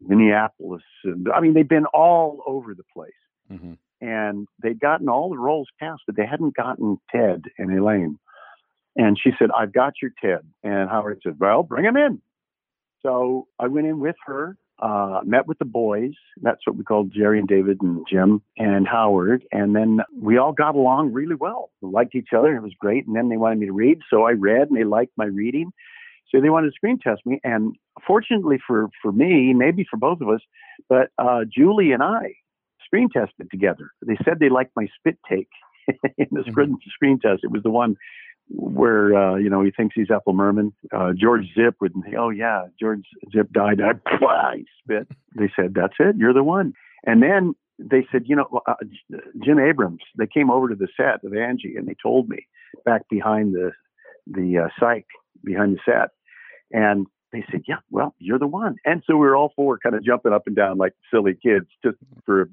Minneapolis. And I mean, they've been all over the place.
Mm-hmm.
And they'd gotten all the roles cast, but they hadn't gotten Ted and Elaine. And she said, I've got your Ted. And Howard said, Well, bring him in. So I went in with her uh, met with the boys. That's what we called Jerry and David and Jim and Howard. And then we all got along really well. We liked each other. It was great. And then they wanted me to read. So I read and they liked my reading. So they wanted to screen test me. And fortunately for, for me, maybe for both of us, but uh, Julie and I screen tested together. They said they liked my spit take in the mm-hmm. screen test. It was the one where uh, you know he thinks he's Ethel Merman. Uh, George Zipp would say, "Oh yeah, George Zipp died." I, I spit. They said, "That's it. You're the one." And then they said, "You know, uh, Jim Abrahams." They came over to the set of Angie and they told me back behind the the uh, cyc behind the set, and they said, "Yeah, well, you're the one." And so we were all four kind of jumping up and down like silly kids just for a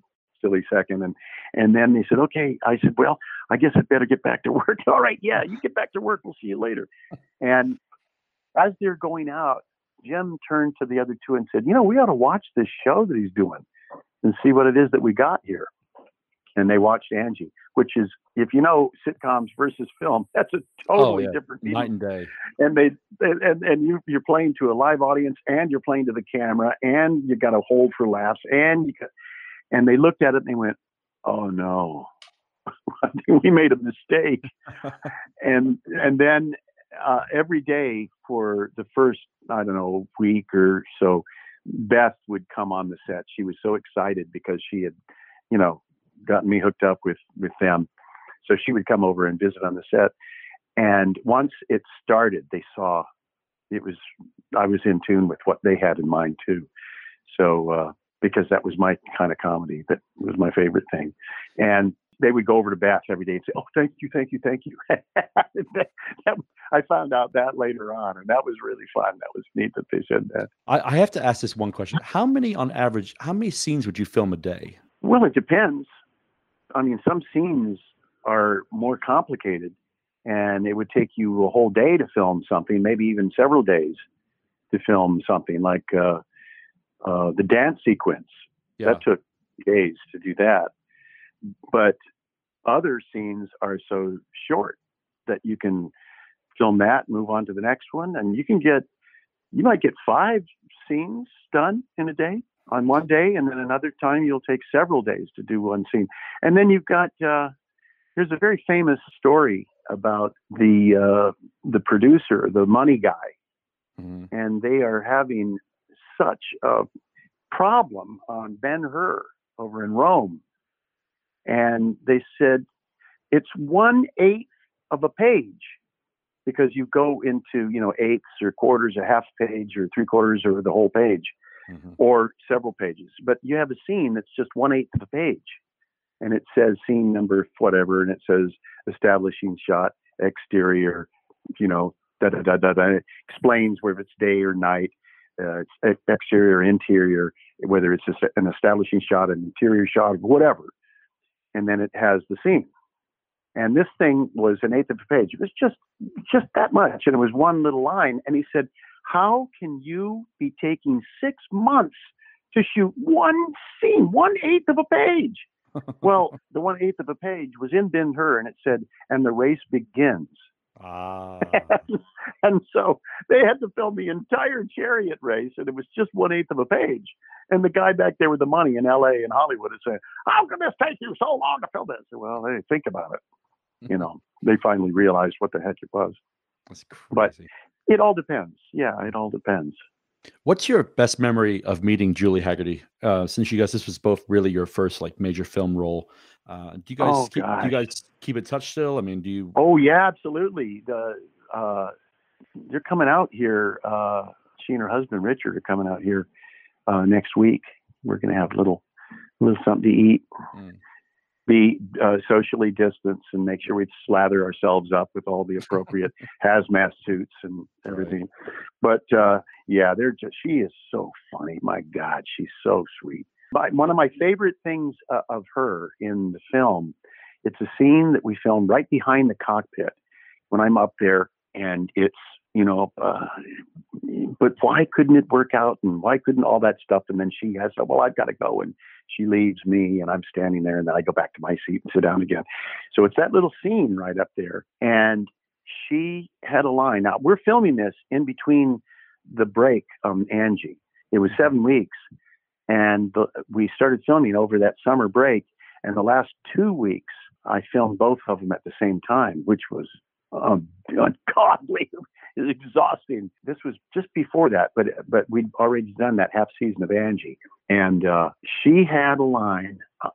silly second. And and then they said, okay. I said, well, I guess I'd better get back to work. All right, yeah, you get back to work. We'll see you later. And as they're going out, Jim turned to the other two and said, you know, we ought to watch this show that he's doing and see what it is that we got here. And they watched Angie, which is, if you know sitcoms versus film, that's a oh, totally
oh, yeah.
different
night and day.
And they and and you you're playing to a live audience, and you're playing to the camera, and you got to hold for laughs, and you got, and they looked at it and they went, "Oh no, we made a mistake." and and then uh, every day for the first I don't know week or so, Beth would come on the set. She was so excited because she had, you know, gotten me hooked up with with them. So she would come over and visit on the set. And once it started, they saw it was I was in tune with what they had in mind too. So uh, because that was my kind of comedy. That was my favorite thing. And they would go over to Beth every day and say, "Oh, thank you, thank you, thank you." I found out that later on, and that was really fun. That was neat that they said that.
I, I have to ask this one question: How many, on average, how many scenes would you film a day?
Well, it depends. I mean, some scenes are more complicated, and it would take you a whole day to film something, maybe even several days to film something. Like uh, uh, the dance sequence.
Yeah.
That took days to do that. But other scenes are so short that you can film that, move on to the next one, and you can get you might get five scenes done in a day. on one day, and then another time you'll take several days to do one scene. And then you've got uh, there's a very famous story about the uh, the producer, the money guy,
Mhm.
and they are having such a problem on Ben Hur over in Rome. And they said it's one eighth of a page because you go into you know eighths or quarters, a half page or three quarters or the whole page
Mhm.
or several pages. But you have a scene that's just one eighth of a page, and it says scene number whatever, and it says establishing shot, exterior, you know, da da da da da. It explains whether it's day or night, uh, it's exterior, or interior, whether it's an establishing shot, an interior shot, whatever, and then it has the scene. And this thing was an eighth of a page. It was just just that much, and it was one little line. And he said, "How can you be taking six months to shoot one scene, one eighth of a page?" well, the one eighth of a page was in Ben Hur, and it said, "And the race begins."
Ah.
and so they had to film the entire chariot race, and it was just one eighth of a page. And the guy back there with the money in L.A. and Hollywood is saying, "How can this take you so long to film this?" Well, hey, think about it. You know, they finally realized what the heck it was.
That's
But-
crazy.
It all depends. Yeah, it all depends.
What's your best memory of meeting Julie Hagerty? Uh, since you guys, this was both really your first like major film role. Uh, do you guys
Oh,
keep, do you guys keep in touch still? I mean, do you?
Oh yeah, absolutely. The uh, they're coming out here. Uh, she and her husband Richard are coming out here uh, next week. We're going to have a little little something to eat.
Mm.
Be uh, socially distanced and make sure we slather ourselves up with all the appropriate hazmat suits and everything. But uh, yeah, they're just. She is so funny. My God, she's so sweet. My, one of my favorite things uh, of her in the film, it's a scene that we filmed right behind the cockpit when I'm up there, and it's you know, uh, but why couldn't it work out, and why couldn't all that stuff? And then she has, well, I've got to go, and she leaves me, and I'm standing there, and then I go back to my seat and sit down again. So it's that little scene right up there, and she had a line. Now we're filming this in between the break on Angie. It was seven weeks, and the, we started filming over that summer break. And the last two weeks, I filmed both of them at the same time, which was um, ungodly. It was exhausting. This was just before that, but but we'd already done that half season of Angie, and uh, she had a line. uh,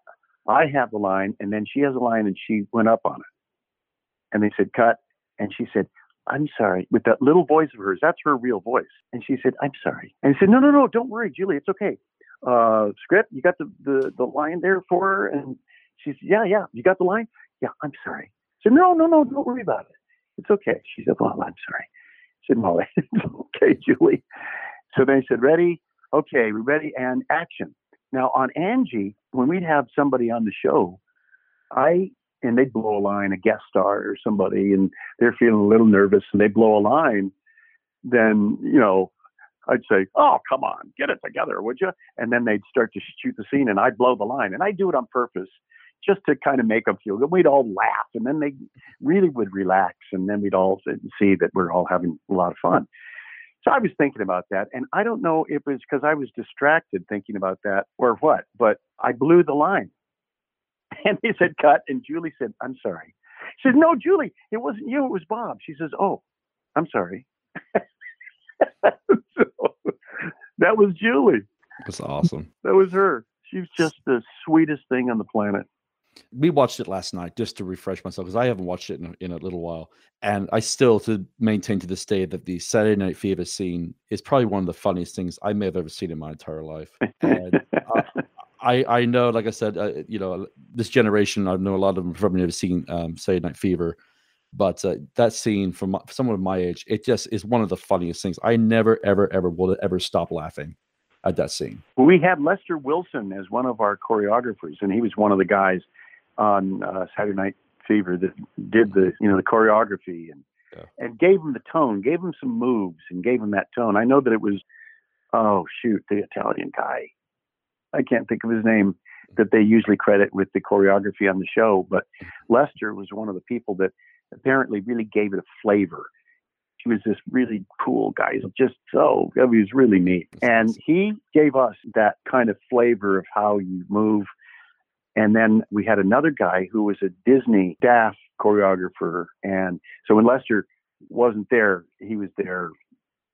I have a line, and then she has a line, and she went up on it. And they said, "Cut," and she said, "I'm sorry," with that little voice of hers. That's her real voice. And she said, "I'm sorry." And he said, "No, no, no, don't worry, Julie. It's okay. Uh, script, you got the, the the line there for her?" And she said, "Yeah, yeah. You got the line? Yeah. I'm sorry." I said, "No, no, no. Don't worry about it. It's okay." She said, "Well, I'm sorry." I said, "No, okay, Julie." So they said, "Ready? Okay, we're ready and action." Now on Angie, when we'd have somebody on the show, I and they'd blow a line, a guest star or somebody, and they're feeling a little nervous and they blow a line, then, you know, I'd say, Oh, come on, get it together, would you? And then they'd start to shoot the scene and I'd blow the line. And I'd do it on purpose just to kind of make them feel good. We'd all laugh and then they really would relax and then we'd all see that we're all having a lot of fun. So I was thinking about that, and I don't know if it was because I was distracted thinking about that or what, but I blew the line. And he said, cut. And Julie said, I'm sorry. She says, No, Julie, it wasn't you, it was Bob. She says, Oh, I'm sorry. so, that was Julie.
That's awesome.
That was her. She was just the sweetest thing on the planet.
We watched it last night just to refresh myself because I haven't watched it in a, in a little while, and I still to maintain to this day that the Saturday Night Fever scene is probably one of the funniest things I may have ever seen in my entire life. And uh, I I know, like I said, uh, you know, this generation I know a lot of them probably never seen um, Saturday Night Fever, but uh, that scene from my- someone of my age, it just is one of the funniest things. I never ever ever will ever stop laughing at that scene.
we had Lester Wilson as one of our choreographers, and he was one of the guys on uh, Saturday Night Fever that did the you know the choreography and
Yeah.
and gave him the tone, gave him some moves, and gave him that tone. I know that it was oh shoot the Italian guy, I can't think of his name that they usually credit with the choreography on the show, but Lester was one of the people that apparently really gave it a flavor. he was this really cool guy. He's just so he was really neat, and he gave us that kind of flavor of how you move. And then we had another guy who was a Disney staff choreographer, and so when Lester wasn't there, he was there,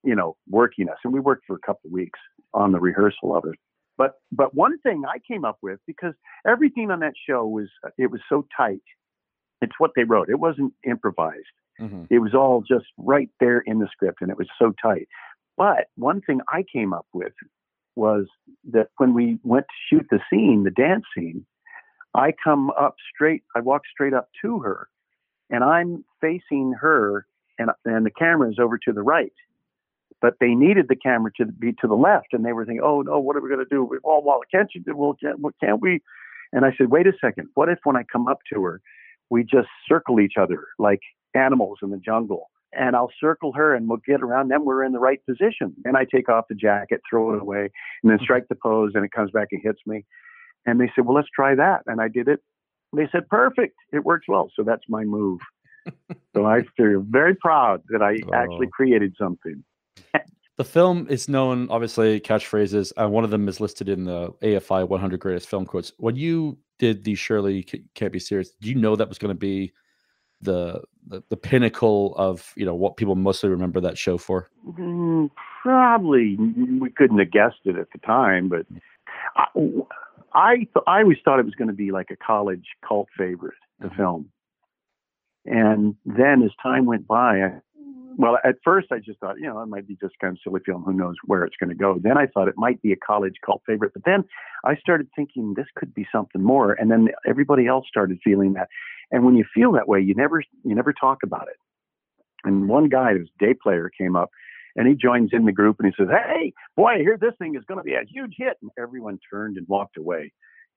you know, working us, and we worked for a couple of weeks on the rehearsal of it. But but one thing I came up with because everything on that show was it was so tight. It's what they wrote. It wasn't improvised.
Mm-hmm.
It was all just right there in the script, and it was so tight. But one thing I came up with was that when we went to shoot the scene, the dance scene, I come up straight. I walk straight up to her, and I'm facing her, and and the camera is over to the right but they needed the camera to be to the left, and they were thinking, "Oh no, what are we going to do? Oh well, can't you? Well, can't, well, can't we?" And I said, "Wait a second. What if when I come up to her, we just circle each other like animals in the jungle?" And I'll circle her, and we'll get around. Then we're in the right position. And I take off the jacket, throw it away, and then mm-hmm. strike the pose, and it comes back and hits me. And they said, "Well, let's try that." And I did it. They said, "Perfect. It works well." So that's my move. so I feel very proud that I actually created something.
The film is known, obviously, catchphrases, one of them is listed in the AFI 100 Greatest Film Quotes. When you did the Shirley Can't Be Serious, do you know that was going to be the, the the pinnacle of you know what people mostly remember that show for?
Mm, probably we couldn't have guessed it at the time, but I I, th- I always thought it was going to be like a college cult favorite, the
Mm-hmm.
film. And then as time went by, I, well, at first I just thought, you know, it might be just kind of silly film. Who knows where it's going to go? Then I thought it might be a college cult favorite. But then I started thinking this could be something more. And then everybody else started feeling that. And when you feel that way, you never you never talk about it. And one guy, who's day player, came up and he joins in the group and he says, "Hey, boy, I hear this thing is going to be a huge hit." And everyone turned and walked away.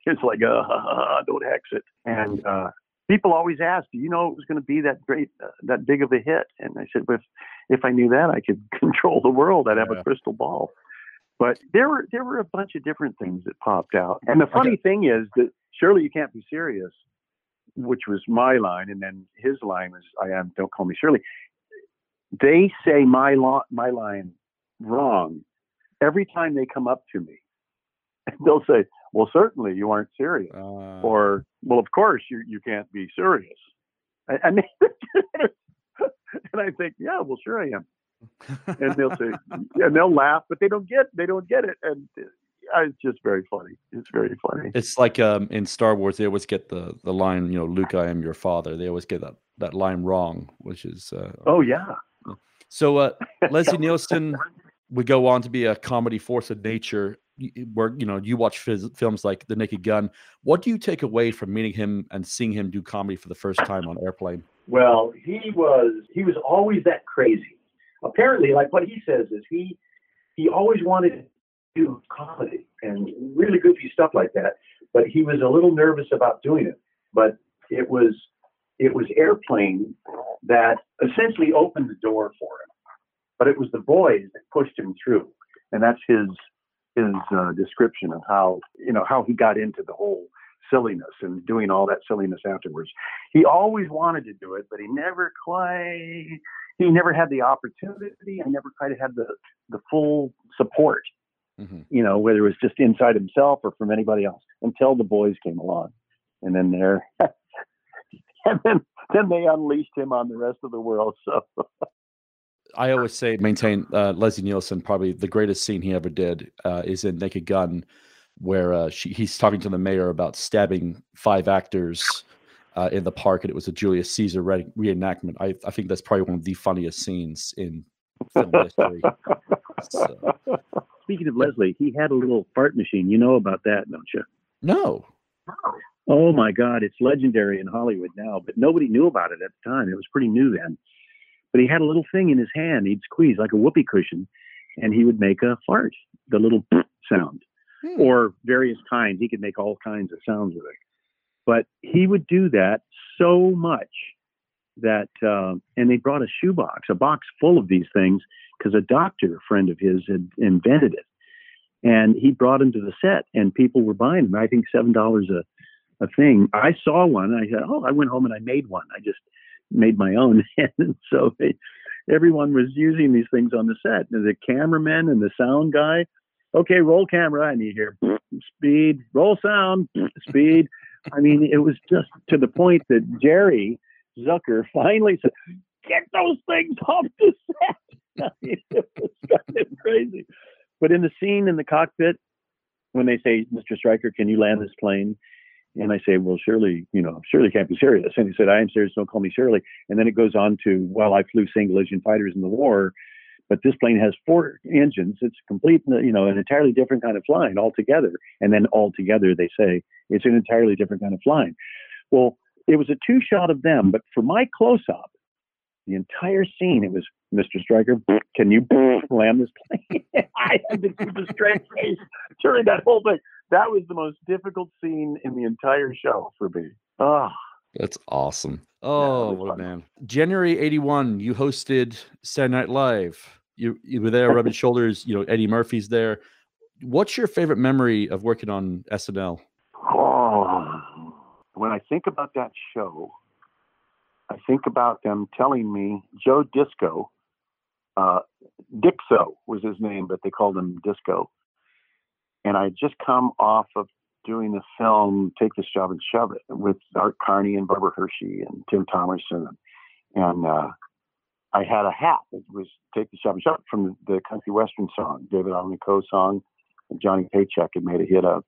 It's like, uh, don't hex it. And uh, people always ask, "Do you know it was going to be that great, uh, that big of a hit?" And I said, "If if I knew that, I could control the world. I'd have
Yeah.
a crystal ball." But there were there were a bunch of different things that popped out. And the funny thing is that surely you can't be serious, which was my line, and then his line was, "I am. Don't call me Shirley." They say my lo- my line wrong every time they come up to me. They'll say, "Well, certainly you aren't serious,"
Uh,
or "Well, of course you you can't be serious." I, I mean, and I think, "Yeah, well, sure I am." and they'll say, and they'll laugh, but they don't get they don't get it, and uh, it's just very funny. It's very funny.
It's like um, in Star Wars, they always get the the line, you know, "Luke, I am your father." They always get that that line wrong, which is uh,
Oh yeah.
So. Uh, Leslie Nielsen would go on to be a comedy force of nature. Where you know you watch phys- films like The Naked Gun. What do you take away from meeting him and seeing him do comedy for the first time on Airplane?
Well, he was he was always that crazy. Apparently, like what he says is he he always wanted to do comedy and really goofy stuff like that, but he was a little nervous about doing it. But it was it was airplane that essentially opened the door for him. But it was the boys that pushed him through, and that's his his uh, description of how you know how he got into the whole silliness and doing all that silliness afterwards. He always wanted to do it, but he never quite he never had the opportunity. I never quite had the the full support.
Mhm.
You know, whether it was just inside himself or from anybody else, until the boys came along, and then there, and then then they unleashed him on the rest of the world. So
I always say maintain uh, Leslie Nielsen probably the greatest scene he ever did uh, is in Naked Gun, where uh, she, he's talking to the mayor about stabbing five actors uh, in the park, and it was a Julius Caesar re- reenactment. I, I think that's probably one of the funniest scenes in film history. So,
Speaking of Leslie, he had a little fart machine. You know about that, don't you?
no,
Oh my God, it's legendary in Hollywood now, but nobody knew about it at the time. It was pretty new then. But he had a little thing in his hand he'd squeeze like a whoopee cushion, and he would make a fart, the little sound,
Hmm.
or various kinds. He could make all kinds of sounds with it. But he would do that so much that, uh, and they brought a shoebox, a box full of these things, because a doctor friend of his had invented it. And he brought them to the set, and people were buying them. I think seven dollars a a thing. I saw one. I said, "Oh, I went home and I made one. I just made my own." and so
everyone was using these things on the set. And the cameraman and the sound guy, okay, roll camera, and you hear speed, roll sound, speed. I mean, it was just to the point that Jerry Zucker finally said, "Get those things off the set." I it was kind of crazy. But in the scene in the cockpit, when they say, "Mr. Striker, can you land this plane?" And I say, well, Shirley, you know, Shirley can't be serious. And he said, I am serious. Don't call me Shirley. And then it goes on to, well, I flew single engine fighters in the war, but this plane has four engines. It's complete, you know, an entirely different kind of flying altogether. And then altogether, they say it's an entirely different kind of flying. Well, it was a two shot of them, but for my close up, the entire scene, it was Mr. Striker, can you land this plane? I had to keep a straight face during that whole thing. That was the most difficult scene in the entire show for me. Ah,
That's awesome. Oh,
it was
what a man. January 81, you hosted Saturday Night Live. You, you were there rubbing shoulders. You know, Eddie Murphy's there. What's your favorite memory of working on SNL?
Oh, when I think about that show, I think about them telling me Joe Disco, uh, Dixo was his name, but they called him Disco. And I just come off of doing the film Take This Job and Shove It with Art Carney and Barbara Hershey and Tim Thomerson. And uh, I had a hat. It was Take This Job and Shove It from the country western song, David Allan Coe song, and Johnny Paycheck had made a hit of.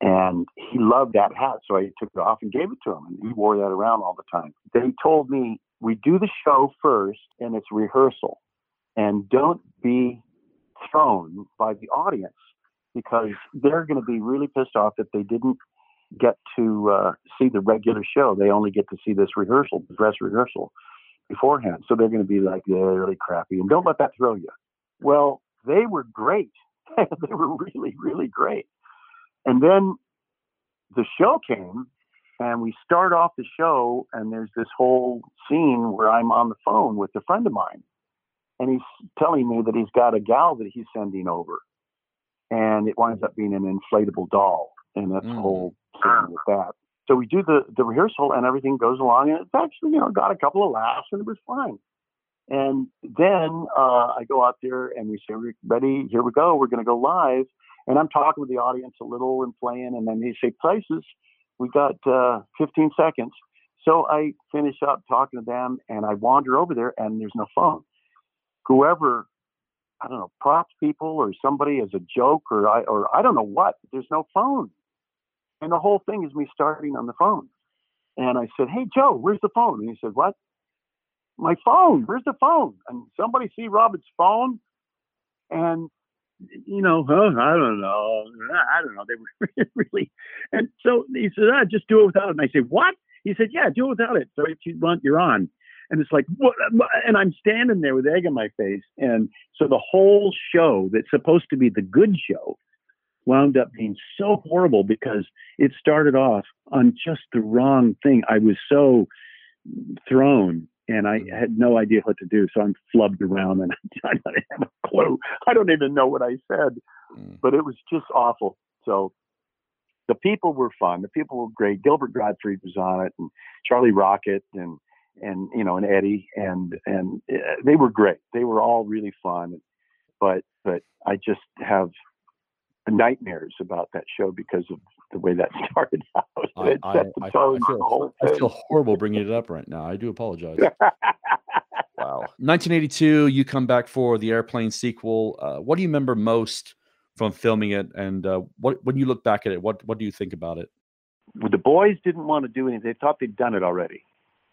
And he loved that hat, so I took it off and gave it to him, and he wore that around all the time. They told me we do the show first, and it's rehearsal, and don't be thrown by the audience because they're going to be really pissed off that they didn't get to uh, see the regular show. They only get to see this rehearsal, dress rehearsal beforehand. So they're going to be like, yeah, really crappy, and don't let that throw you. Well, they were great. they were really, really great. And then the show came, and we start off the show, and there's this whole scene where I'm on the phone with a friend of mine, and he's telling me that he's got a gal that he's sending over, and it winds up being an inflatable doll, and that's the
Mm.
whole thing with that. So we do the the rehearsal, and everything goes along, and it's actually you know got a couple of laughs, and it was fine. And then uh, I go out there and we say, ready, here we go. We're going to go live. And I'm talking with the audience a little and playing. And then they say, places, we got uh, 15 seconds. So I finish up talking to them and I wander over there and there's no phone. Whoever, I don't know, props people or somebody as a joke or I, or I don't know what, there's no phone. And the whole thing is me starting on the phone. And I said, Hey, Joe, where's the phone? And he said, What? My phone. Where's the phone? And somebody see Robert's phone. And, you know, huh, I don't know. I don't know. They were really. And so he said, ah, just do it without it. And I said, What? He said, Yeah, do it without it. So if you want, you're on. And it's like, what? And I'm standing there with egg on my face. And so the whole show that's supposed to be the good show wound up being so horrible because it started off on just the wrong thing. I was so thrown and I had no idea what to do. So I'm flubbed around and I don't have a clue. I don't even know what I said,
Mm.
but it was just awful. So the people were fun. The people were great. Gilbert Gottfried was on it and Charlie Rocket and, and, you know, and Eddie and, and uh, they were great. They were all really fun, but, but I just have nightmares about that show because of the way that started out.
I,
it
I,
set
I, I
tone for the
feel,
whole
I feel horrible bringing it up right now. I do apologize. Wow. 1982, you come back for the airplane sequel. Uh, what do you remember most from filming it? And uh, what when you look back at it, what what do you think about it?
the boys didn't want to do anything. They thought they'd done it already,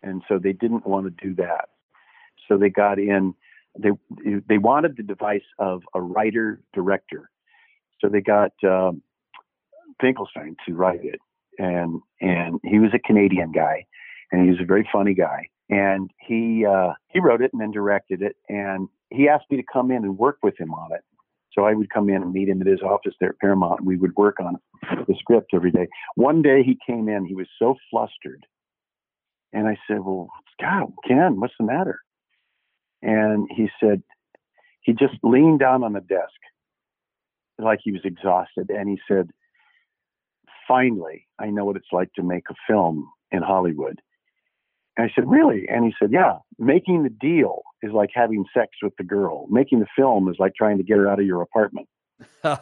and so they didn't want to do that. So they got in. They they wanted the device of a writer director. So they got um, Finkleman to write it, and and he was a Canadian guy, and he was a very funny guy. And he uh, he wrote it and then directed it, and he asked me to come in and work with him on it. So I would come in and meet him at his office there at Paramount, and we would work on the script every day. One day he came in, he was so flustered. And I said, Well, God, Ken, what's the matter? And he said, he just leaned down on the desk like he was exhausted. And he said, Finally, I know what it's like to make a film in Hollywood. And I said, Really? And he said, Yeah, making the deal is like having sex with the girl. Making the film is like trying to get her out of your apartment. and,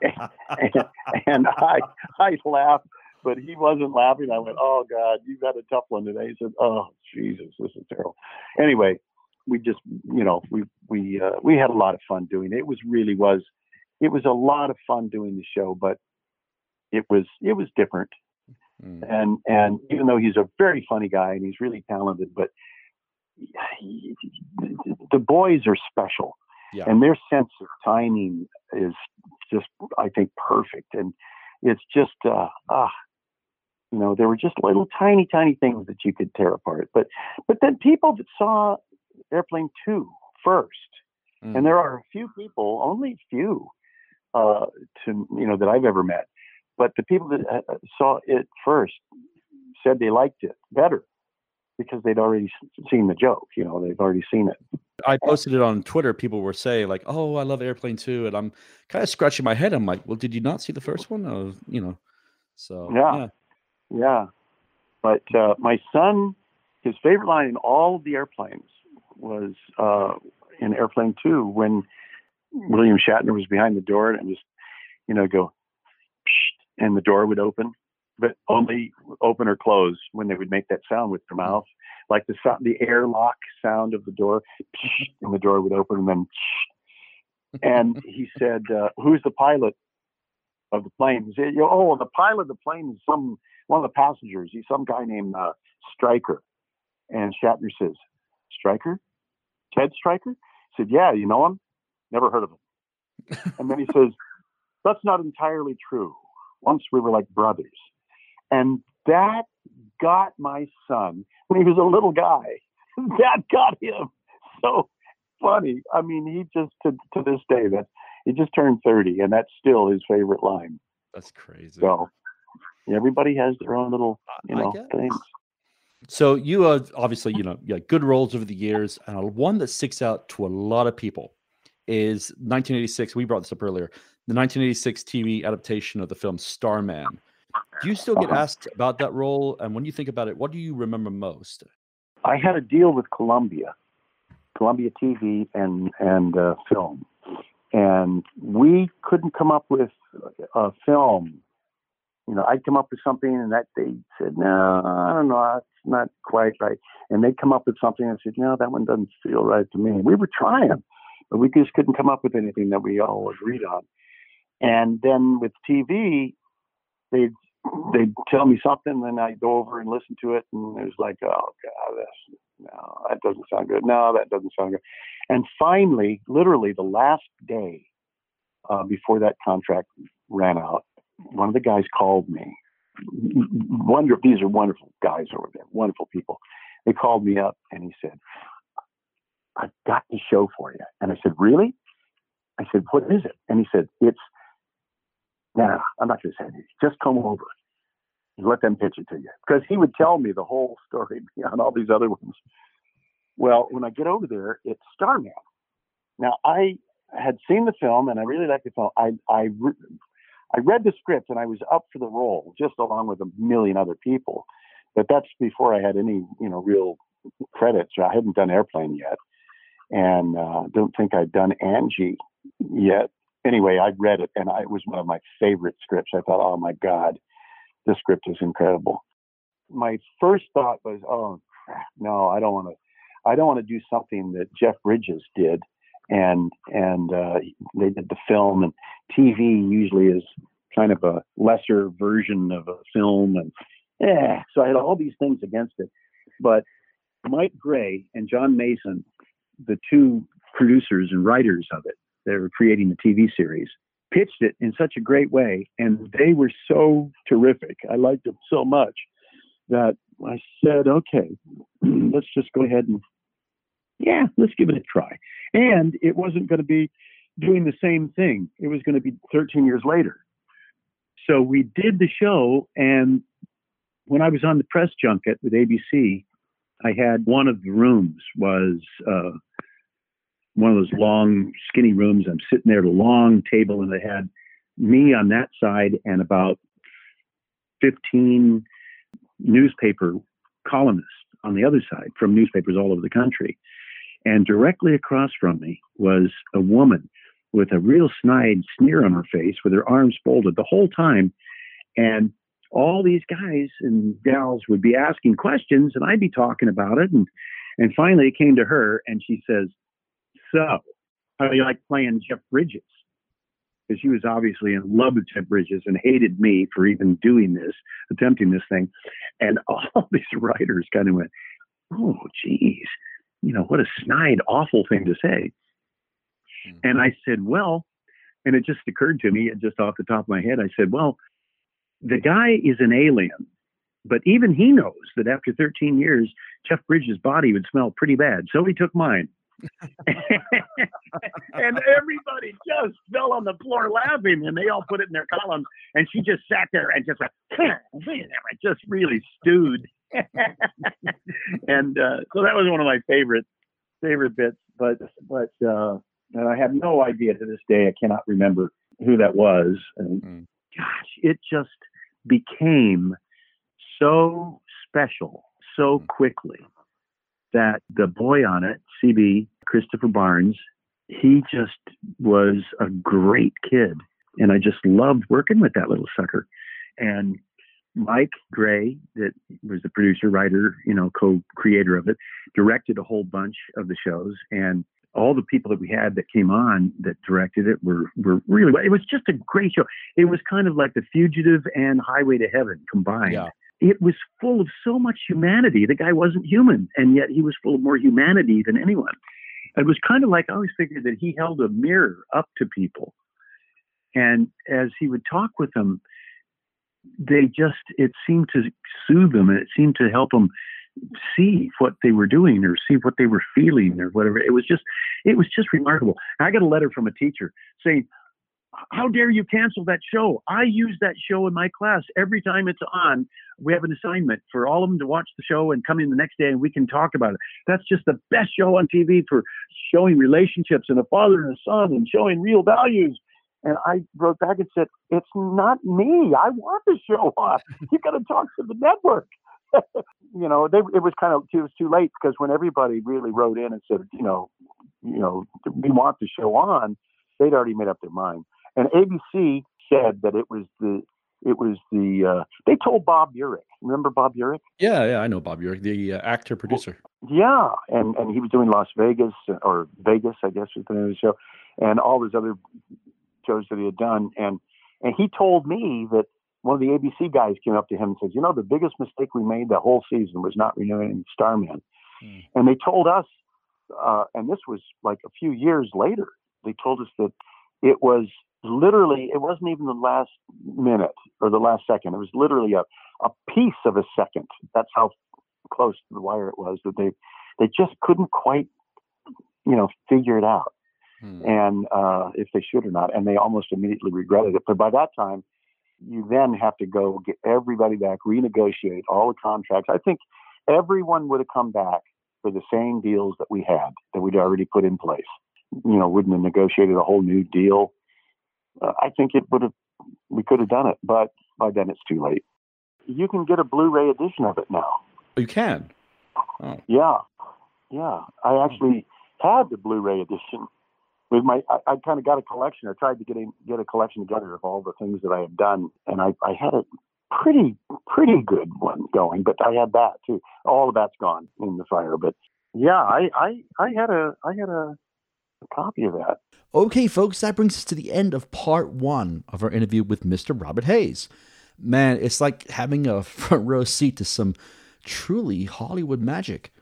and I I laughed, but he wasn't laughing. I went, "Oh God, you've got a tough one today." He said, "Oh Jesus, this is terrible." Anyway, we just you know we we uh, we had a lot of fun doing it. It was really was it was a lot of fun doing the show, but it was it was different. Mm. And and even though he's a very funny guy and he's really talented, but he, the boys are special, yeah. and their sense of timing is just I think perfect. And it's just uh, ah, you know, there were just little tiny tiny things that you could tear apart. But but then people that saw Airplane Two first, mm. and there are a few people, only a few, uh, to you know that I've ever met but the people that uh, uh, saw it first said they liked it better because they'd already seen the joke. You know, they've already seen it.
I posted it on Twitter. People were saying like, "Oh, I love Airplane too," and I'm kind of scratching my head. I'm like, "Well, did you not see the first one?" Or, you know, so
yeah, yeah. Yeah. But uh, my son, his favorite line in all of the airplanes was uh, in Airplane Two when William Shatner was behind the door and just, you know, go, and the door would open, but only open or close when they would make that sound with their mouth, like the sound, the airlock sound of the door, and the door would open and then. And he said, uh, "Who's the pilot of the plane?" He said, "Oh, the pilot of the plane is some one of the passengers. He's some guy named uh, Striker." And Shatner says, "Striker, Ted Striker?" He said, "Yeah, you know him? Never heard of him." and then he says, "That's not entirely true. Once we were like brothers. And that got my son when he was a little guy. that got him so funny. I mean, he just to to this day that he just turned 30 and that's still his favorite line.
That's crazy.
So everybody has their own little, you know, things.
So you are obviously, you know, you had good roles over the years, and one that sticks out to a lot of people is 1986. We brought this up earlier the 1986 TV adaptation of the film Starman. Do you still get uh-huh. asked about that role? And when you think about it, what do you remember most?
I had a deal with Columbia, Columbia TV and and uh, film, and we couldn't come up with a film. You know, I'd come up with something, and that they said, "No, I don't know, it's not quite right." And they'd come up with something and said, "No, that one doesn't feel right to me." We were trying, but we just couldn't come up with anything that we all agreed on. And then with TV, they'd they'd tell me something, then I'd go over and listen to it, and it was like, oh god, this no, that doesn't sound good. No, that doesn't sound good. And finally, literally the last day uh, before that contract ran out, one of the guys called me. Wonder these are wonderful guys over there, wonderful people. They called me up and he said, "I've got the show for you." And I said, "Really?" I said, "What is it?" And he said, "It's nah, I'm not going to say anything. Just come over and let them pitch it to you. Because he would tell me the whole story beyond all these other ones. Well, when I get over there, it's Starman. Now, I had seen the film and I really liked the film. I, I, I read the script and I was up for the role, just along with a million other people. But that's before I had any, you know, real credits. I hadn't done Airplane yet, and uh, don't think I'd done Angie yet anyway, I read it and I, it was one of my favorite scripts. I thought, oh my God, this script is incredible. My first thought was, oh crap, no, I don't want to. I don't want to do something that Jeff Bridges did, and and uh, they did the film and TV usually is kind of a lesser version of a film, and yeah, so I had all these things against it. But Mike Gray and John Mason, the two producers and writers of it, they were creating the TV series, pitched it in such a great way, and they were so terrific. I liked them so much that I said, okay, let's just go ahead and yeah, let's give it a try. And it wasn't going to be doing the same thing. It was going to be 13 years later. So we did the show, and when I was on the press junket with ABC, I had one of the rooms was uh, one of those long, skinny rooms. I'm sitting there at a long table, and they had me on that side and about 15 newspaper columnists on the other side from newspapers all over the country. And directly across from me was a woman with a real snide sneer on her face with her arms folded the whole time. And all these guys and gals would be asking questions and I'd be talking about it. And, and finally it came to her and she says, So, how do you like playing Jeff Bridges? Because she was obviously in love with Jeff Bridges and hated me for even doing this, attempting this thing. And all these writers kind of went, Oh, geez, you know, what a snide, awful thing to say. Mm-hmm. And I said, Well, and it just occurred to me, just off the top of my head, I said, Well, the guy is an alien, but even he knows that after 13 years, Jeff Bridges' body would smell pretty bad. So he took mine. and everybody just fell on the floor laughing, and they all put it in their columns. And she just sat there and just went, just really stewed. And uh, so that was one of my favorite favorite bits. But but uh, and I have no idea to this day. I cannot remember who that was. And mm. gosh, it just became so special so mm. quickly that the boy on it, CB, Christopher Barnes, he just was a great kid. And I just loved working with that little sucker. And Mike Gray, that was the producer, writer, you know, co-creator of it, directed a whole bunch of the shows. And all the people that we had that came on that directed it were were really it was just a great show. It was kind of like The Fugitive and Highway to Heaven combined.
Yeah
it was full of so much humanity. The guy wasn't human, and yet he was full of more humanity than anyone. It was kind of like I always figured that he held a mirror up to people, and as he would talk with them, they just it seemed to soothe them, and it seemed to help them see what they were doing or see what they were feeling or whatever. It was just it was just remarkable. I got a letter from a teacher saying, how dare you cancel that show? I use that show in my class every time it's on. We have an assignment for all of them to watch the show and come in the next day and we can talk about it. That's just the best show on TV for showing relationships and a father and a son and showing real values. And I wrote back and said, It's not me. I want the show on. You got to talk to the network. you know, they, it was kind of it was too late because when everybody really wrote in and said, you know, you know, we want the show on, they'd already made up their mind. And ABC said that it was the it was the uh, they told Bob Urich. Remember Bob Urich?
Yeah, yeah, I know Bob Urich, the uh, actor producer.
Yeah, and and he was doing Las Vegas or Vegas, I guess was the name of the show, and all his other shows that he had done. And and he told me that one of the ABC guys came up to him and says, "You know, the biggest mistake we made that whole season was not renewing Starman." Hmm. And they told us, uh, and this was like a few years later. They told us that it was literally, it wasn't even the last minute or the last second. It was literally a, a piece of a second. That's how close to the wire it was that they, they just couldn't quite, you know, figure it out. Hmm. And uh, if they should or not, and they almost immediately regretted it. But by that time, you then have to go get everybody back, renegotiate all the contracts. I think everyone would have come back for the same deals that we had that we'd already put in place. You know, wouldn't have negotiated a whole new deal uh, I think it would have we could have done it, but by then it's too late. You can get a Blu-ray edition of it now.
Oh, you can.
Oh. Yeah, yeah. I actually had the Blu-ray edition with my. I, I kind of got a collection. I tried to get a, get a collection together of all the things that I had done, and I, I had a pretty pretty good one going. But I had that too. All of that's gone in the fire. But yeah, I I, I had a I had a, a copy of that.
Okay, folks, that brings us to the end of part one of our interview with Mr. Robert Hays. Man, it's like having a front row seat to some truly Hollywood magic.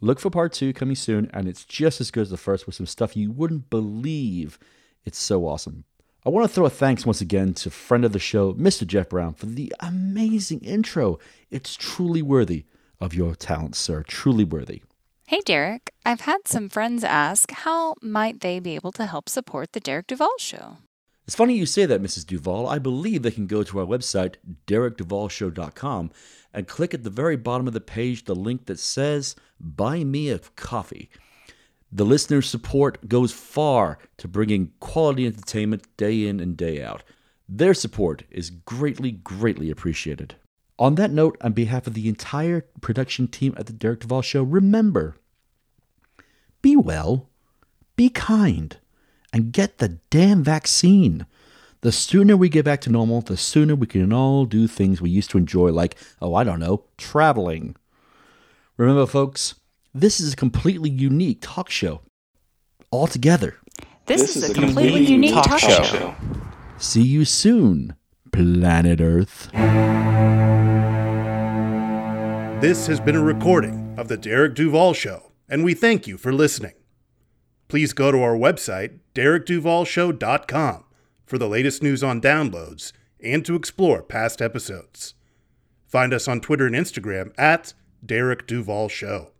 Look for part two coming soon, and it's just as good as the first with some stuff you wouldn't believe. It's so awesome. I want to throw a thanks once again to friend of the show, Mr. Jeff Brown, for the amazing intro. It's truly worthy of your talents, sir. Truly worthy.
Hey, Derek. I've had some friends ask how might they be able to help support the Derek Duval Show?
It's funny you say that, Mrs. Duval. I believe they can go to our website, derekduvalshow.com, and click at the very bottom of the page the link that says Buy Me a Coffee. The listener's support goes far to bringing quality entertainment day in and day out. Their support is greatly, greatly appreciated. On that note, on behalf of the entire production team at the Derek Duval Show, remember be well, be kind, and get the damn vaccine. The sooner we get back to normal, the sooner we can all do things we used to enjoy, like, oh, I don't know, traveling. Remember, folks, this is a completely unique talk show altogether.
This, is, a completely unique talk, show.
See you soon, planet Earth.
This has been a recording of The Derek Duval Show, and we thank you for listening. Please go to our website, derekduvalshow.com, for the latest news on downloads and to explore past episodes. Find us on Twitter and Instagram at Derek Duval Show.